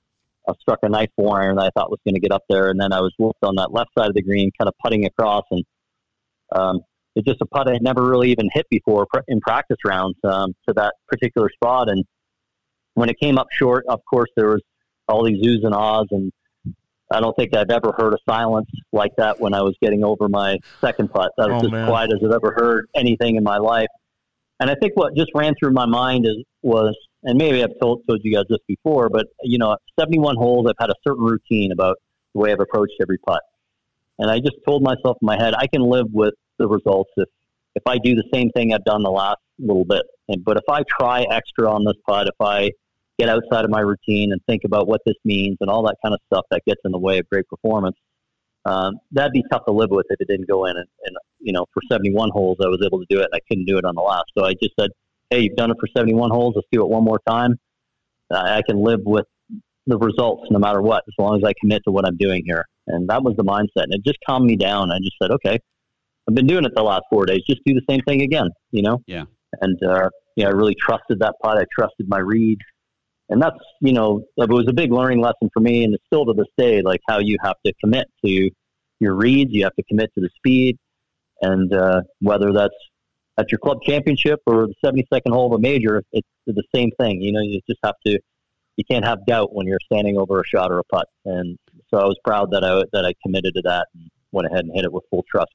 I struck a nice four iron that I thought was going to get up there, and then I was whooped on that left side of the green, kind of putting across, and um, it's just a putt I had never really even hit before in practice rounds um, to that particular spot. And when it came up short, of course, there was all these oohs and ahs, and I don't think I've ever heard a silence like that when I was getting over my second putt. That was oh, as man. quiet as I've ever heard anything in my life. And I think what just ran through my mind is was and maybe I've told told you guys this before, but you know, 71 holes, I've had a certain routine about the way I've approached every putt, and I just told myself in my head, I can live with the results if if I do the same thing I've done the last little bit. And but if I try extra on this putt, if I get outside of my routine and think about what this means and all that kind of stuff that gets in the way of great performance, um, that'd be tough to live with if it didn't go in. And, and you know, for 71 holes, I was able to do it, and I couldn't do it on the last. So I just said, hey, you've done it for 71 holes. Let's do it one more time. Uh, I can live with the results no matter what, as long as I commit to what I'm doing here. And that was the mindset. And it just calmed me down. I just said, okay, I've been doing it the last four days. Just do the same thing again, you know? Yeah. And, uh, yeah, I really trusted that putt. I trusted my read. And that's, you know, it was a big learning lesson for me. And it's still to this day, like how you have to commit to your reads, you have to commit to the speed. And uh, whether that's at your club championship or the 72nd hole of a major, it's the same thing. You know, you just have to, you can't have doubt when you're standing over a shot or a putt. And so I was proud that I, that I committed to that and went ahead and hit it with full trust.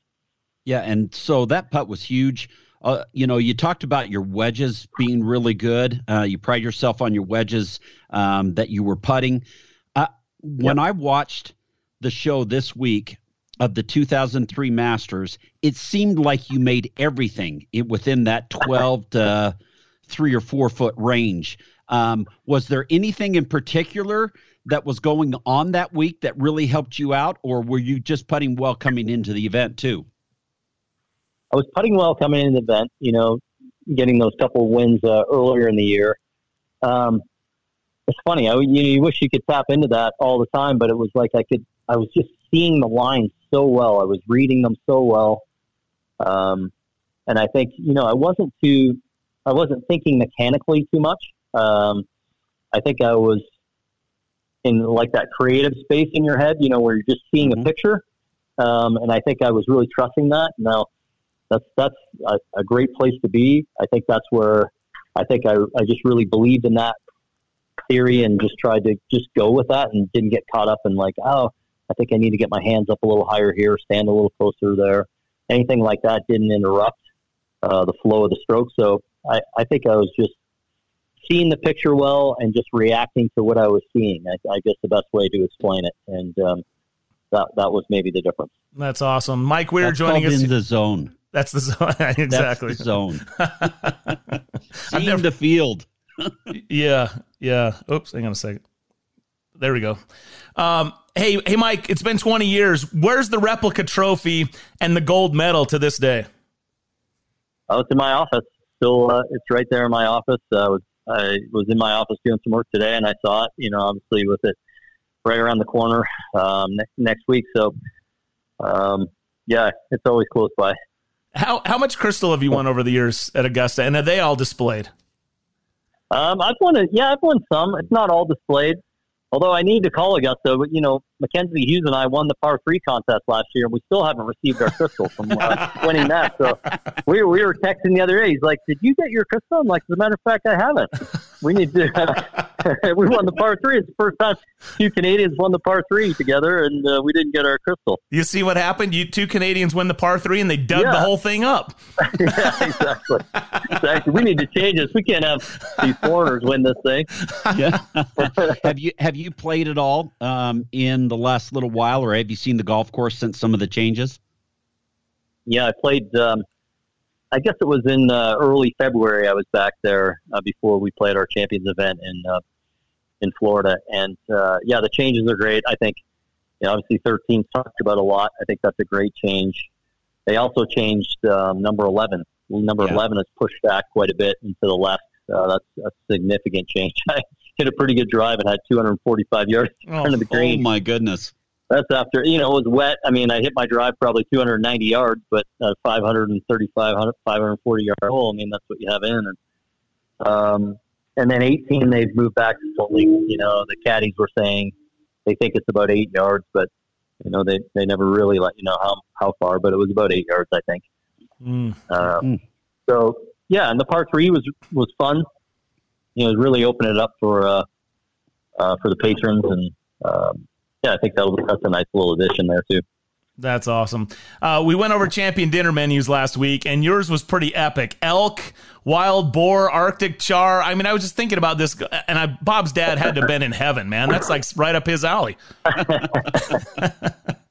Yeah. And so that putt was huge. Uh, you know, you talked about your wedges being really good. Uh, you pride yourself on your wedges um, that you were putting. Uh, when yep. I watched the show this week, of the 2003 Masters, it seemed like you made everything within that 12 to three or four foot range. Um, was there anything in particular that was going on that week that really helped you out, or were you just putting well coming into the event too? I was putting well coming into the event. You know, getting those couple wins uh, earlier in the year. Um, it's funny. I, you, you wish you could tap into that all the time, but it was like I could. I was just seeing the lines so well. I was reading them so well. Um, and I think, you know, I wasn't too, I wasn't thinking mechanically too much. Um, I think I was in like that creative space in your head, you know, where you're just seeing mm-hmm. a picture. Um, and I think I was really trusting that. Now, that's that's a, a, great place to be. I think that's where I think I, I just really believed in that theory and just tried to just go with that and didn't get caught up in like, oh, I think I need to get my hands up a little higher here, stand a little closer there. Anything like that didn't interrupt uh, the flow of the stroke. So I, I think I was just seeing the picture well and just reacting to what I was seeing. I, I guess the best way to explain it. And um, that, that was maybe the difference. That's awesome. Mike Weir That's joining us. in the zone. That's the zone. exactly. That's the zone. Seeing never, the field. yeah, yeah. Oops, hang on a second. There we go. Um, hey, hey, Mike. It's been 20 years. Where's the replica trophy and the gold medal to this day? Oh, it's in my office. Still, uh, it's right there in my office. Uh, I was I was in my office doing some work today, and I saw it. You know, obviously with it right around the corner um, next, next week. So, um, yeah, it's always close by. How how much crystal have you won over the years at Augusta, and are they all displayed? Um, I've won it. Yeah, I've won some. It's not all displayed. Although I need to call Augusta, but you know, Mackenzie Hughes and I won the par three contest last year, and we still haven't received our crystal from uh, winning that. So we, we were texting the other day. He's like, "Did you get your crystal?" I'm like, "As a matter of fact, I haven't. We need to. we won the par three. It's the first time two Canadians won the par three together, and uh, we didn't get our crystal. You see what happened? You two Canadians win the par three, and they dug Yeah. the whole thing up. yeah, exactly. Exactly. We need to change this. We can't have these foreigners win this thing. Yeah. have you have you played at all um, in the last little while, or have you seen the golf course since some of the changes? Yeah, I played. Um, I guess it was in uh, early February. I was back there uh, before we played our Champions event in uh, in Florida, and uh, yeah, the changes are great. I think, you know, obviously 13 talked about a lot. I think that's a great change. They also changed um, number 11. Number Yeah. 11 is pushed back quite a bit into the left. Uh, that's a significant change. I hit a pretty good drive and had 245 yards in front the green. Oh my goodness! That's after you know it was wet. I mean, I hit my drive probably 290 yards, but uh, 535, 540 yard hole. I mean, that's what you have in. And um, and then 18, they've moved back to only. You know, the caddies were saying they think it's about eight yards, but you know they they never really let you know how how far, but it was about eight yards, I think. Mm. Um, So yeah, and the par three was was fun. You know, really opened it up for uh, uh, for the patrons, and um, yeah, I think that'll that's a nice little addition there too. That's awesome. Uh, we went over champion dinner menus last week, and yours was pretty epic. Elk, wild boar, Arctic char. I mean, I was just thinking about this, and I, Bob's dad had to have been in heaven, man. That's like right up his alley.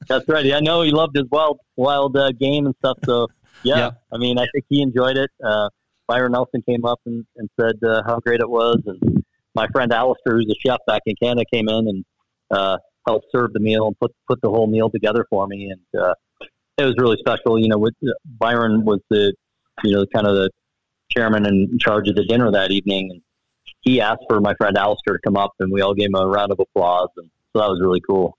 That's right. I know he loved his wild wild uh, game and stuff. So yeah, Yeah. I mean, I think he enjoyed it. Uh, Byron Nelson came up and, and said uh, how great it was, and my friend Alistair, who's a chef back in Canada, came in and uh, helped serve the meal and put put the whole meal together for me, and uh, it was really special. You know, with, Byron was the you know kind of the chairman and in charge of the dinner that evening, and he asked for my friend Alistair to come up, and we all gave him a round of applause, and so that was really cool,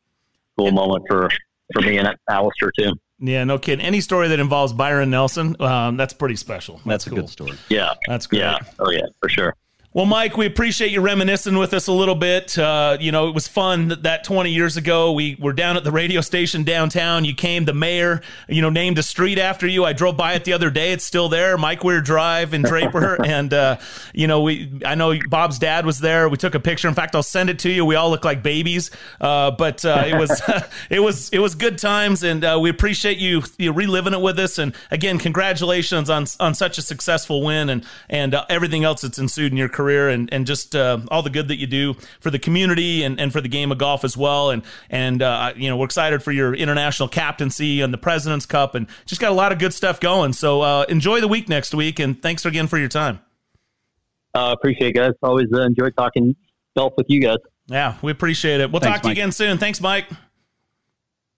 cool moment for for me and Alistair too. Yeah, no kidding. Any story that involves Byron Nelson, um, that's pretty special. That's, a cool. good story. Yeah, That's great. Yeah, oh yeah, for sure. Well, Mike, we appreciate you reminiscing with us a little bit. Uh, you know, it was fun that, that 20 years ago we were down at the radio station downtown. You came, the mayor, you know, named a street after you. I drove by it the other day. It's still there, Mike Weir Drive in Draper. and, uh, you know, we I know Bob's dad was there. We took a picture. In fact, I'll send it to you. We all look like babies. Uh, but uh, it was it was it was good times, and uh, we appreciate you, you reliving it with us. And again, congratulations on on such a successful win and and uh, everything else that's ensued in your career, and and just uh, all the good that you do for the community and, and for the game of golf as well. And and uh, you know we're excited for your international captaincy and the President's Cup, and just got a lot of good stuff going. So uh, enjoy the week next week, and thanks again for your time. Uh, appreciate it, guys. Always uh, enjoy talking golf with you guys. Yeah, we appreciate it. We'll Thanks, talk to you again soon. Thanks, Mike.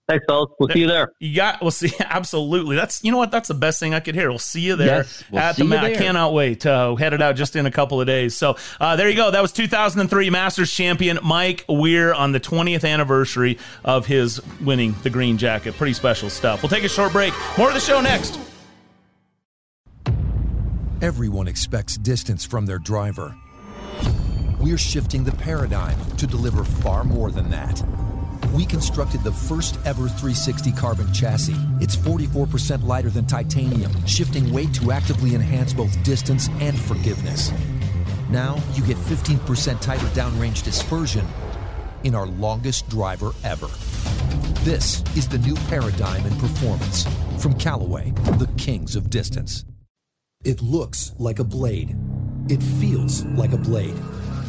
Thanks, fellas. We'll see you there. You got. We'll see. Absolutely. That's. You know what? That's the best thing I could hear. We'll see you there Yes, we'll at the. you I cannot wait. to Uh, headed out just in a couple of days. So uh, there you go. That was 2003 Masters champion Mike Weir on the 20th anniversary of his winning the green jacket. Pretty special stuff. We'll take a short break. More of the show next. Everyone expects distance from their driver. We're shifting the paradigm to deliver far more than that. We constructed the first ever 360 carbon chassis. It's 44% lighter than titanium, shifting weight to actively enhance both distance and forgiveness. Now you get 15% tighter downrange dispersion in our longest driver ever. This is the new paradigm in performance from Callaway, the kings of distance. It looks like a blade. It feels like a blade,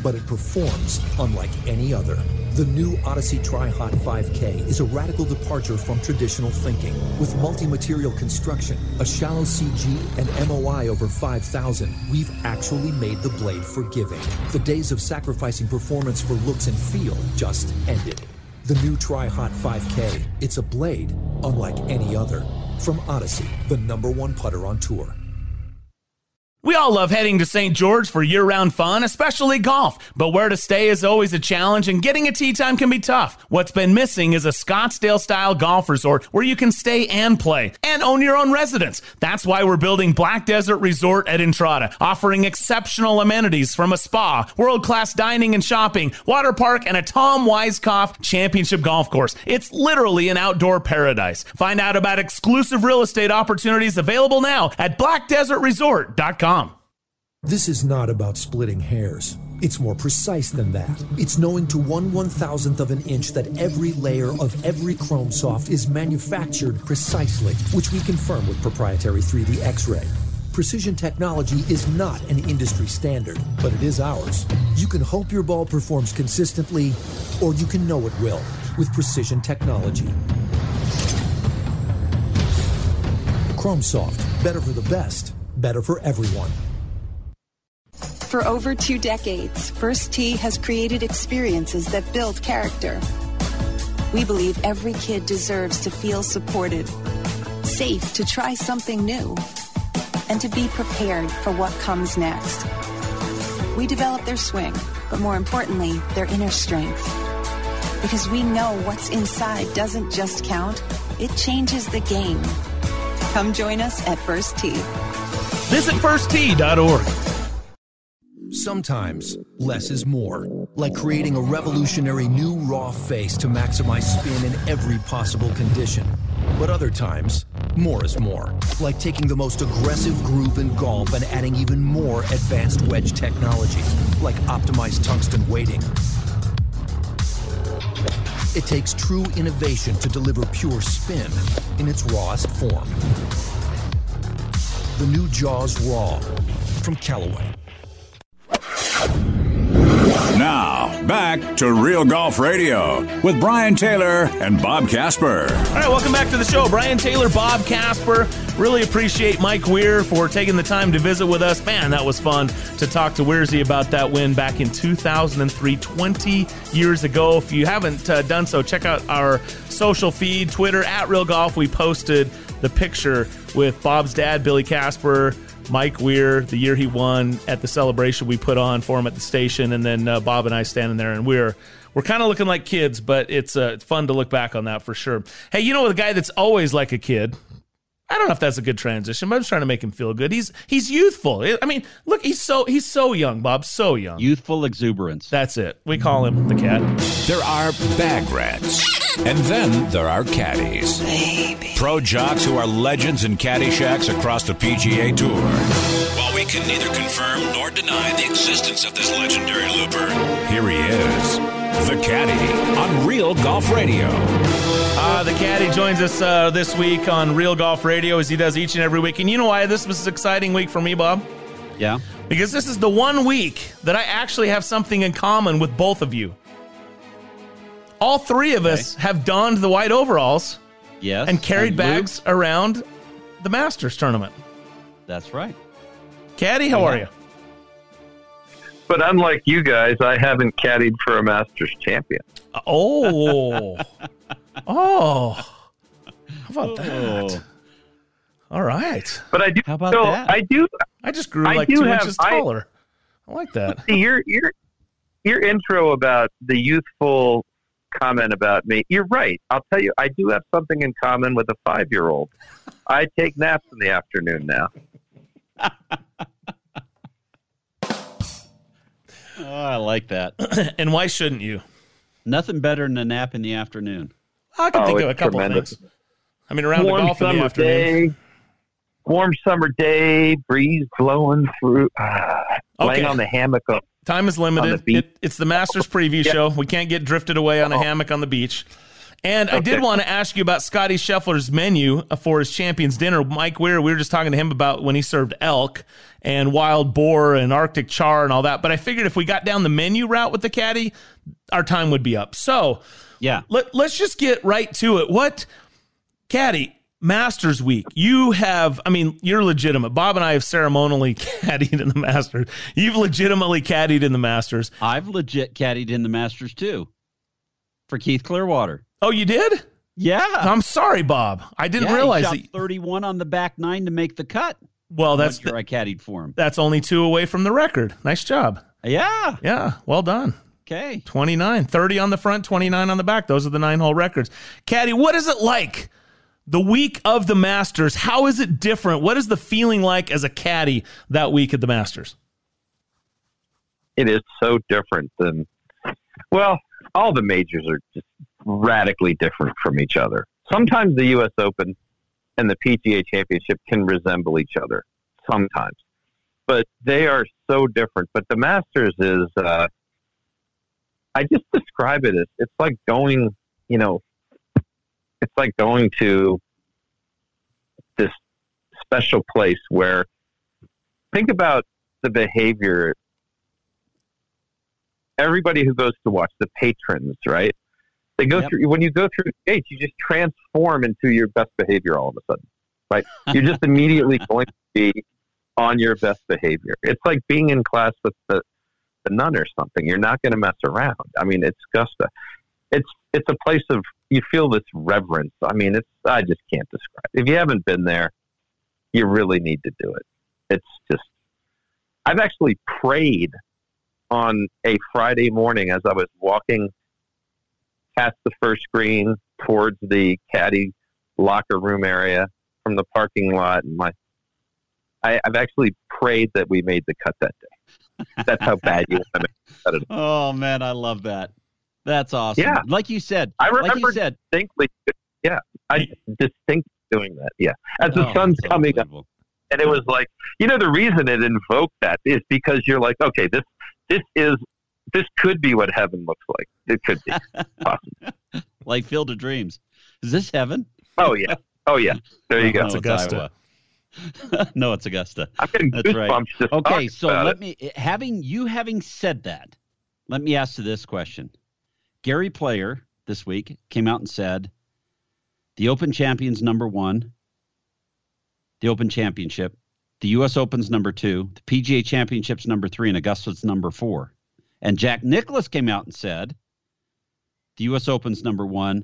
but it performs unlike any other. The new Odyssey Tri-Hot 5K is a radical departure from traditional thinking. With multi-material construction, a shallow CG, and MOI over 5,000, we've actually made the blade forgiving. The days of sacrificing performance for looks and feel just ended. The new Tri-Hot 5K, it's a blade unlike any other. From Odyssey, the number one putter on tour. We all love heading to St. George for year round fun, especially golf. But where to stay is always a challenge, and getting a tee time can be tough. What's been missing is a Scottsdale style golf resort where you can stay and play and own your own residence. That's why we're building Black Desert Resort at Entrada, offering exceptional amenities from a spa, world class dining and shopping, water park, and a Tom Weiskopf championship golf course. It's literally an outdoor paradise. Find out about exclusive real estate opportunities available now at blackdesertresort.com. This is not about splitting hairs. It's more precise than that. It's knowing to one one thousandth of an inch that every layer of every chrome soft is manufactured precisely, which we confirm with proprietary 3D X-ray. Precision technology is not an industry standard, but it is ours. You can hope your ball performs consistently, or you can know it will with precision technology. Chrome Soft, better for the best, better for everyone. For over two decades, First Tee has created experiences that build character. We believe every kid deserves to feel supported, safe to try something new, and to be prepared for what comes next. We develop their swing, but more importantly, their inner strength. Because we know what's inside doesn't just count, it changes the game. Come join us at First Tee. Visit firsttee.org. Sometimes less is more, like creating a revolutionary new raw face to maximize spin in every possible condition. But other times, more is more, like taking the most aggressive groove in golf and adding even more advanced wedge technology, like optimized tungsten weighting. It takes true innovation to deliver pure spin in its rawest form. The new Jaws Raw from Callaway. Now, back to Real Golf Radio with Brian Taylor and Bob Casper. All right, welcome back to the show. Brian Taylor, Bob Casper. Really appreciate Mike Weir for taking the time to visit with us. Man, that was fun to talk to Weirzy about that win back in 2003, 20 years ago. If you haven't uh, done so, check out our social feed, Twitter, at Real Golf. We posted the picture with Bob's dad, Billy Casper, Mike Weir, the year he won at the celebration we put on for him at the station, and then uh, Bob and I standing there, and we're we're kind of looking like kids, but it's uh, it's fun to look back on that for sure. Hey, you know the guy that's always like a kid. I don't know if that's a good transition, but I'm just trying to make him feel good. He's he's youthful. I mean, look, he's so he's so young, Bob, so young. Youthful exuberance. That's it. We call him the cat. There are bag rats, and then there are caddies. Pro jocks who are legends in caddy shacks across the PGA Tour. While we can neither confirm nor deny the existence of this legendary looper, here he is, the caddy on Real Golf Radio. Uh, the caddy joins us uh, this week on Real Golf Radio as he does each and every week. And you know why this was an exciting week for me, Bob? Yeah. Because this is the one week that I actually have something in common with both of you. All three of us have donned the white overalls Yes. and carried Luke, bags around the Masters tournament. That's right. Caddy, how are you? But unlike you guys, I haven't caddied for a Masters champion. Uh, oh. oh. How about oh. that? All right. But I do. How about so that? I do. I just grew I like two have- inches I- taller. I, like that. See, your your your intro about the youthful comment about me. You're right. I'll tell you. I do have something in common with a five year old. I take naps in the afternoon now. Oh, I like that. and why shouldn't you? Nothing better than a nap in the afternoon. I can Oh, think of a couple tremendous. of things. I mean, around warm the golf in the afternoon. day. Warm summer day, breeze blowing through. Ah, laying on the hammock. Time is limited. It, it's the Masters preview show. We can't get drifted away on a hammock on the beach. And I did want to ask you about Scottie Scheffler's menu uh, for his Champions Dinner. Mike Weir, we were just talking to him about when he served elk and wild boar and Arctic char and all that. But I figured if we got down the menu route with the caddy, our time would be up. So yeah, let, let's just get right to it. What caddy? Masters Week. You have, I mean, you're legitimate. Bob and I have ceremonially caddied in the Masters. You've legitimately caddied in the Masters. I've legit caddied in the Masters too for Keith Clearwater. Oh, you did? Yeah. I'm sorry, Bob. I didn't Yeah, he realize shot that. 31 on the back nine to make the cut. Well, that's year I caddied for him. That's only two away from the record. Nice job. Yeah. Yeah. Well done. Okay. 29, 30 on the front, 29 on the back. Those are the nine hole records. Caddy, what is it like the week of the Masters? How is it different? What is the feeling like as a caddy that week at the Masters? it is so different than well all the majors are just radically different from each other sometimes the us open and the pga championship can resemble each other sometimes but they are so different but the masters is uh, i just describe it as it's like going you know it's like going to this special place where think about the behavior everybody who goes to watch the patrons, right? They go through when you go through the gates, you just transform into your best behavior all of a sudden, right? You're just immediately going to be on your best behavior. It's like being in class with the, the nun or something. You're not going to mess around. I mean, it's Augusta. It's it's a place of you feel this reverence. I mean, it's I just can't describe. If you haven't been there, you really need to do it. It's just I've actually prayed on a Friday morning as I was walking past the first screen towards the caddy locker room area from the parking lot, and my I, I've actually prayed that we made the cut that day. That's how bad you want to make cut. Oh man, I love that. That's awesome. Yeah. Like you said. I like remember you said. distinctly. Yeah, I distinctly doing that. Yeah, as the Oh, sun's coming up, and it was like, you know, the reason it invoked that is because you're like, okay, this this is this could be what heaven looks like. It could be. possibly. like Field of Dreams. Is this heaven? Oh yeah. Oh yeah. There you go. No, it's Iowa. no, it's Augusta. I'm getting That's right. goosebumps just Okay, so about let it. me having you having said that, let me ask you this question. Gary Player this week came out and said the Open Champions number one, the Open Championship, the U.S. Open's number two, the PGA Championship's number three, and Augusta's number four. And Jack Nicklaus came out and said the U.S. Open's number one,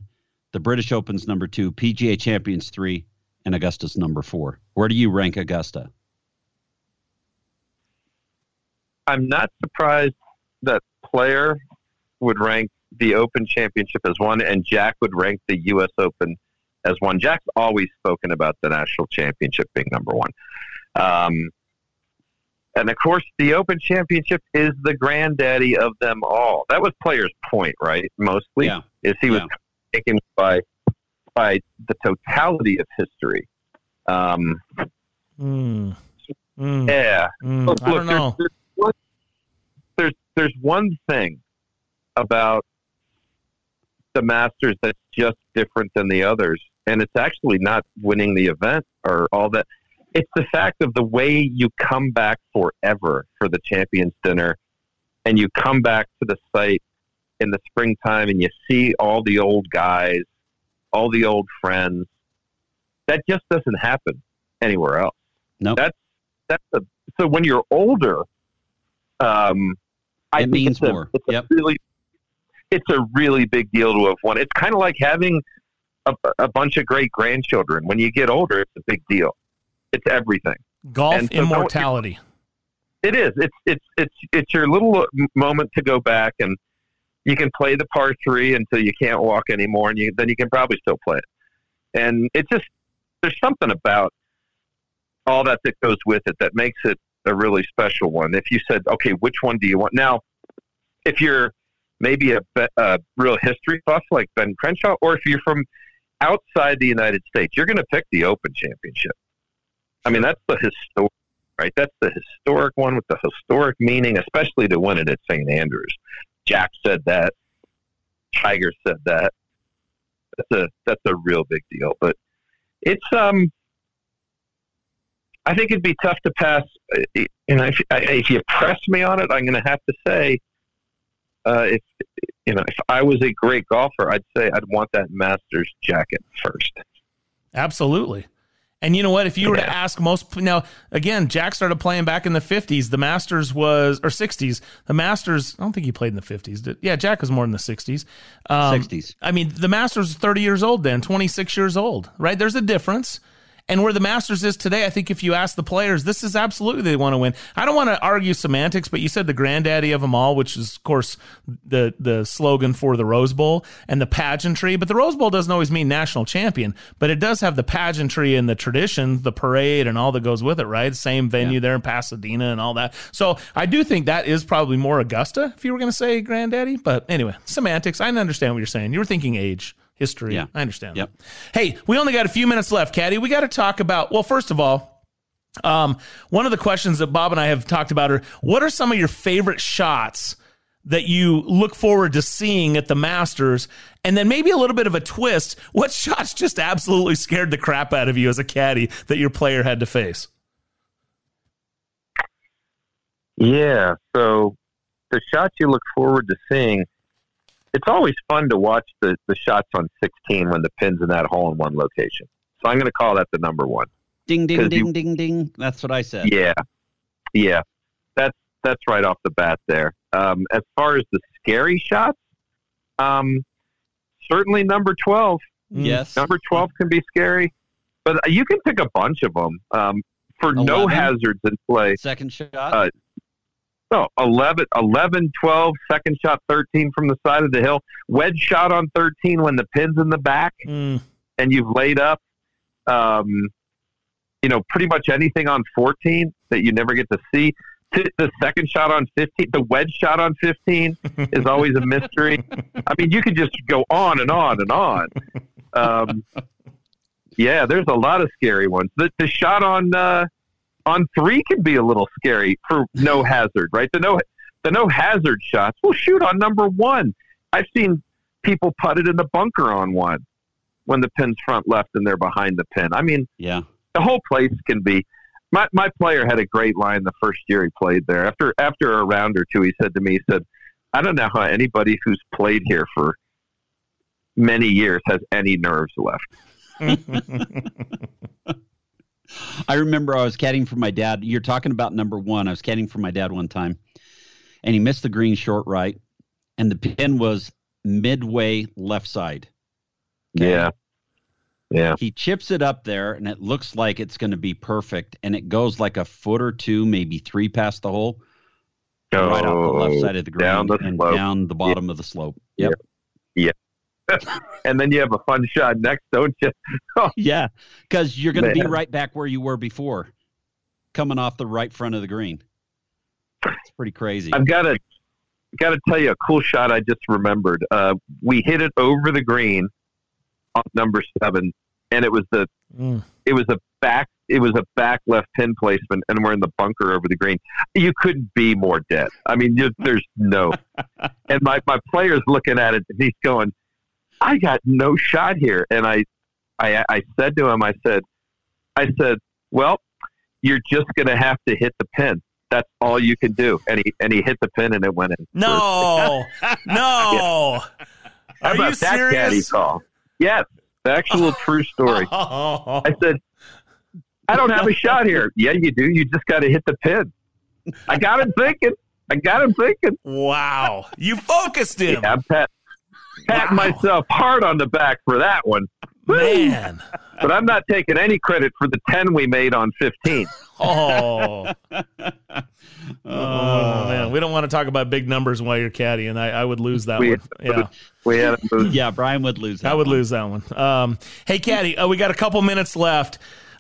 the British Open's number two, PGA Champions three, and Augusta's number four. Where do you rank Augusta? I'm not surprised that player would rank the Open Championship as one, and Jack would rank the U.S. Open as one. Jack's always spoken about the national championship being number one. Um, and of course, the Open Championship is the granddaddy of them all. That was player's point, right? Mostly, Yeah. is he was taken by by the totality of history. Um, Mm. Mm. yeah. Mm, Look, I don't look, there's- know. There's, one, there's there's one thing about the Masters that's just different than the others, and it's actually not winning the event or all that. It's the fact of the way you come back forever for the Champions Dinner, and you come back to the site in the springtime, and you see all the old guys, all the old friends. That just doesn't happen anywhere else. No, that's that's a, so when you're older, um, I It means it's a, more. It's a really, it's a really big deal to have won. It's kind of like having a, a bunch of great grandchildren. When you get older, it's a big deal. It's everything. Golf so immortality. It is. It's it's it's it's your little uh, moment to go back and you can play the par three until you can't walk anymore, and you, then you can probably still play it. And it just there's something about all that that goes with it that makes it a really special one. If you said, okay, which one do you want now? If you're maybe a, a real history buff like Ben Crenshaw, or if you're from outside the United States, you're going to pick the Open Championship. I mean, that's the historic right? That's the historic one with the historic meaning, especially to win it at St. Andrews. Jack said that. Tiger said that. That's a that's a real big deal. But it's um, I think it'd be tough to pass. uh, You know, if, if you press me on it, I'm going to have to say, uh, if you know, if I was a great golfer, I'd say I'd want that Masters jacket first. Absolutely. And you know what? If you were to ask most now, again, Jack started playing back in the fifties. The Masters was or sixties. The Masters. I don't think he played in the fifties. Yeah, Jack was more in the sixties. Um, 60s. I mean, the Masters was thirty years old then, twenty six years old. Right? There's a difference. And where the Masters is today, I think if you ask the players, this is absolutely they want to win. I don't want to argue semantics, but you said the granddaddy of them all, which is of course the the slogan for the Rose Bowl and the pageantry. But the Rose Bowl doesn't always mean national champion, but it does have the pageantry and the tradition, the parade, and all that goes with it. Right? Same venue there in Pasadena and all that. So I do think that is probably more Augusta if you were going to say granddaddy. But anyway, semantics. I understand what you're saying. You were thinking age history. Yeah. I understand. Yep. That. Hey, we only got a few minutes left, Caddy. We got to talk about, well, first of all, um, one of the questions that Bob and I have talked about are what are some of your favorite shots that you look forward to seeing at the Masters? And then maybe a little bit of a twist. What shots just absolutely scared the crap out of you as a caddy that your player had to face? Yeah. So the shots you look forward to seeing, it's always fun to watch the, the shots on 16 when the pin's in that hole in one location. So I'm going to call that the number one. Ding, ding, ding, you- ding, ding. That's what I said. Yeah. Yeah. That's that's right off the bat there. Um, as far as the scary shots, um, certainly number 12. Yes. Number 12 can be scary, but you can pick a bunch of them. Um, for no hazards in play. Second shot. Uh, no, 11, 11, 12, second shot 13 from the side of the hill. Wedge shot on 13 when the pin's in the back Mm. and you've laid up. Um, you know, pretty much anything on 14 that you never get to see. The second shot on 15, the wedge shot on 15 is always a mystery. I mean, you could just go on and on and on. Um, yeah, there's a lot of scary ones. The, the shot on uh, on three can be a little scary for no hazard, right? The no the no hazard shots. Well, shoot on number one. I've seen people put it in the bunker on one when the pin's front left and they're behind the pin. I mean, yeah, the whole place can be. My my player had a great line the first year he played there. After after a round or two, he said to me, he said, "I don't know how anybody who's played here for many years has any nerves left." I remember I was caddying for my dad. You're talking about number one. I was caddying for my dad one time, and he missed the green short right, and the pin was midway left side. Yeah. Yeah. He chips it up there, and it looks like it's going to be perfect, and it goes like a foot or two, maybe three past the hole, right off the left oh, side of the green down the and slope. down the bottom of the slope. Yep. Yeah. and then you have a fun shot next, don't you? yeah, because you're going to be right back where you were before, coming off the right front of the green. It's pretty crazy. I've got to got to tell you a cool shot I just remembered. Uh, we hit it over the green on number seven, and it was the Mm. it was a back it was a back left pin placement, and we're in the bunker over the green. You couldn't be more dead. I mean, you, there's no. and my my player's looking at it, and he's going, "I got no shot here." And I I I said to him, I said, I said, "Well, you're just going to have to hit the pin." That's all you can do. And he and he hit the pin and it went in. No, no. How Are about you that serious? call? Yes, the actual true story. Oh. I said, I don't have a shot here. Yeah, you do. You just got to hit the pin. I got him thinking. I got him thinking. Wow, you focused him. Yeah, pat, patting myself hard on the back for that one. Man. But I'm not taking any credit for the 10 we made on 15. Oh. oh man, we don't want to talk about big numbers while you're caddy, and I, I would lose that We- one. Yeah, we had a yeah, Brian would lose. That I would one. lose that one. Um, hey, caddy, uh, we got a couple minutes left.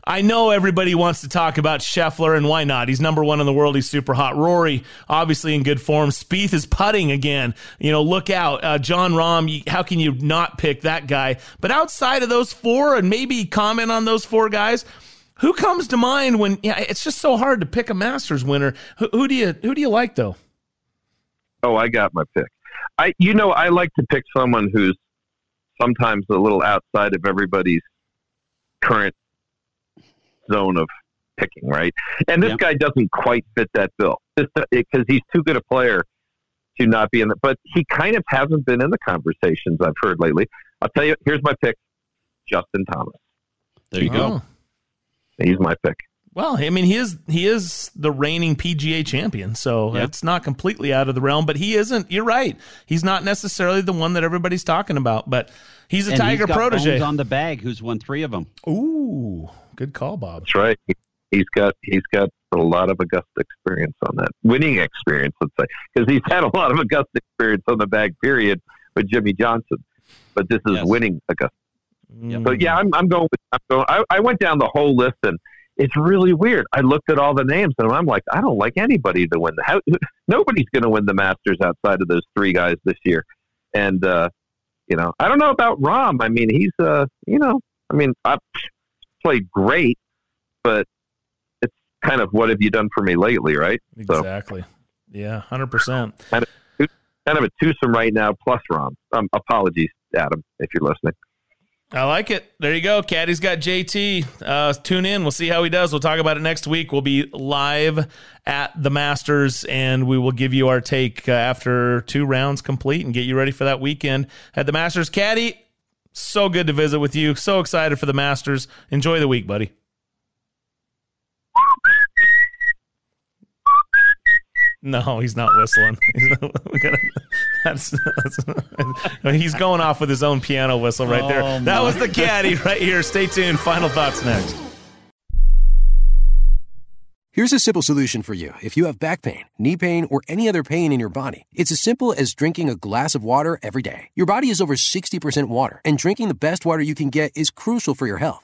I know everybody wants to talk about Scheffler, and why not? He's number one in the world. He's super hot. Rory, obviously in good form. Spieth is putting again. You know, look out. Uh, Jon Rahm, how can you not pick that guy? But outside of those four, and maybe comment on those four guys, Who comes to mind when? Yeah, it's just so hard to pick a Masters winner. Who, who do you who do you like though? Oh, I got my pick. I you know I like to pick someone who's sometimes a little outside of everybody's current zone of picking, right? And this guy doesn't quite fit that bill because uh, he's too good a player to not be in the. But he kind of hasn't been in the conversations I've heard lately. I'll tell you. Here's my pick: Justin Thomas. There you Oh. go. He's my pick. Well, I mean, he is he is the reigning PGA champion, so Yeah. it's not completely out of the realm. But he isn't. You're right. He's not necessarily the one that everybody's talking about. But he's a and Tiger he's got protege. Bones on the bag, who's won three of them. Ooh, good call, Bob. That's right. He- He's got he's got a lot of Augusta experience on that winning experience, let's say, because he's had a lot of Augusta experience on the bag. Period with Jimmy Johnson, but this is Yes. winning Augusta. So yeah, I'm, I'm going. With, I'm going. I, I went down the whole list, and it's really weird. I looked at all the names, and I'm like, I don't like anybody to win the. How, nobody's going to win the Masters outside of those three guys this year, and uh, you know, I don't know about Rahm. I mean, he's uh, you know, I mean, I've played great, but it's kind of what have you done for me lately, right? So Exactly. Yeah, hundred percent. kind of kind of a twosome right now, plus Rahm. Um, apologies, Adam, if you're listening. I like it. There you go. Caddy's got JT. Uh, tune in. We'll see how he does. We'll talk about it next week. We'll be live at the Masters, and we will give you our take uh, after two rounds complete and get you ready for that weekend at the Masters. Caddy, so good to visit with you. So excited for the Masters. Enjoy the week, buddy. No, he's not whistling. He's, not- we gotta- that's, that's- he's going off with his own piano whistle right there. Oh, that my. was the caddy right here. Stay tuned. Final thoughts next. Here's a simple solution for you. If you have back pain, knee pain, or any other pain in your body, it's as simple as drinking a glass of water every day. Your body is over 60% water, and drinking the best water you can get is crucial for your health.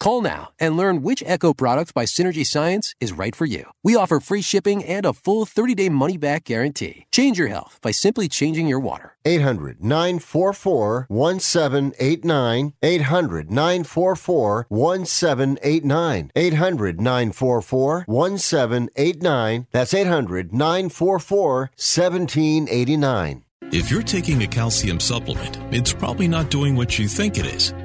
Call now and learn which Echo product by Synergy Science is right for you. We offer free shipping and a full 30 day money back guarantee. Change your health by simply changing your water. 800 944 1789. 800 944 1789. 800 944 1789. That's 800 944 1789. If you're taking a calcium supplement, it's probably not doing what you think it is.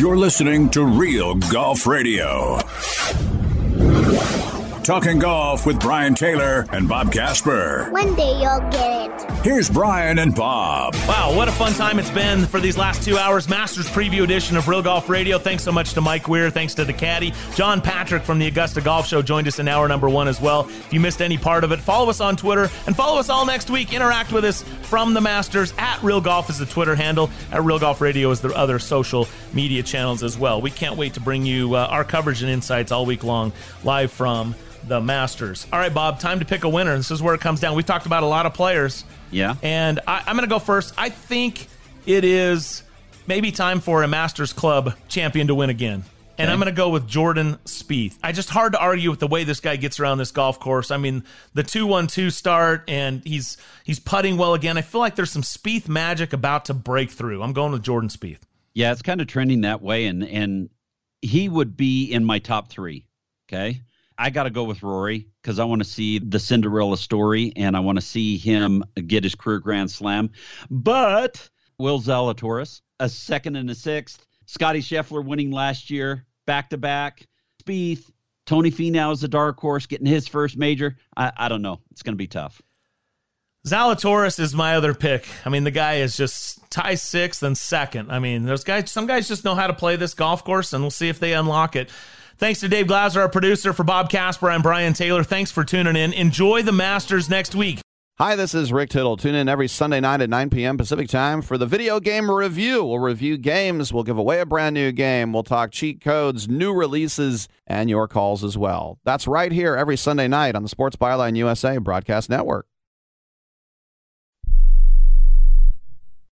You're listening to Real Golf Radio. Talking golf with Brian Taylor and Bob Casper. One day you'll get it. Here's Brian and Bob. Wow, what a fun time it's been for these last two hours. Masters preview edition of Real Golf Radio. Thanks so much to Mike Weir. Thanks to the caddy. John Patrick from the Augusta Golf Show joined us in hour number one as well. If you missed any part of it, follow us on Twitter and follow us all next week. Interact with us from the Masters. At Real Golf is the Twitter handle. At Real Golf Radio is the other social media channels as well. We can't wait to bring you uh, our coverage and insights all week long live from the Masters. All right, Bob, time to pick a winner. This is where it comes down. We've talked about a lot of players. Yeah. And I, I'm going to go first. I think it is maybe time for a Masters Club champion to win again. And Okay. I'm going to go with Jordan Spieth. I just hard to argue with the way this guy gets around this golf course. I mean, the 2-1-2 start and he's he's putting well again. I feel like there's some Spieth magic about to break through. I'm going with Jordan Spieth. Yeah, it's kind of trending that way, and and he would be in my top three. Okay, I got to go with Rory because I want to see the Cinderella story, and I want to see him get his career Grand Slam. But Will Zalatoris, a second and a sixth. Scottie Scheffler winning last year, back to back. Spieth, Tony Finau is a dark horse getting his first major. I, I don't know. It's going to be tough. Zalatoris is my other pick. I mean, the guy is just tie sixth and second. I mean, those guys, some guys just know how to play this golf course, and we'll see if they unlock it. Thanks to Dave Glauser, our producer. For Bob Casper, I'm Brian Taylor. Thanks for tuning in. Enjoy the Masters next week. Hi, this is Rick Tittle. Tune in every Sunday night at 9 p.m. Pacific time for the video game review. We'll review games, we'll give away a brand new game, we'll talk cheat codes, new releases, and your calls as well. That's right here every Sunday night on the Sports Byline USA Broadcast Network.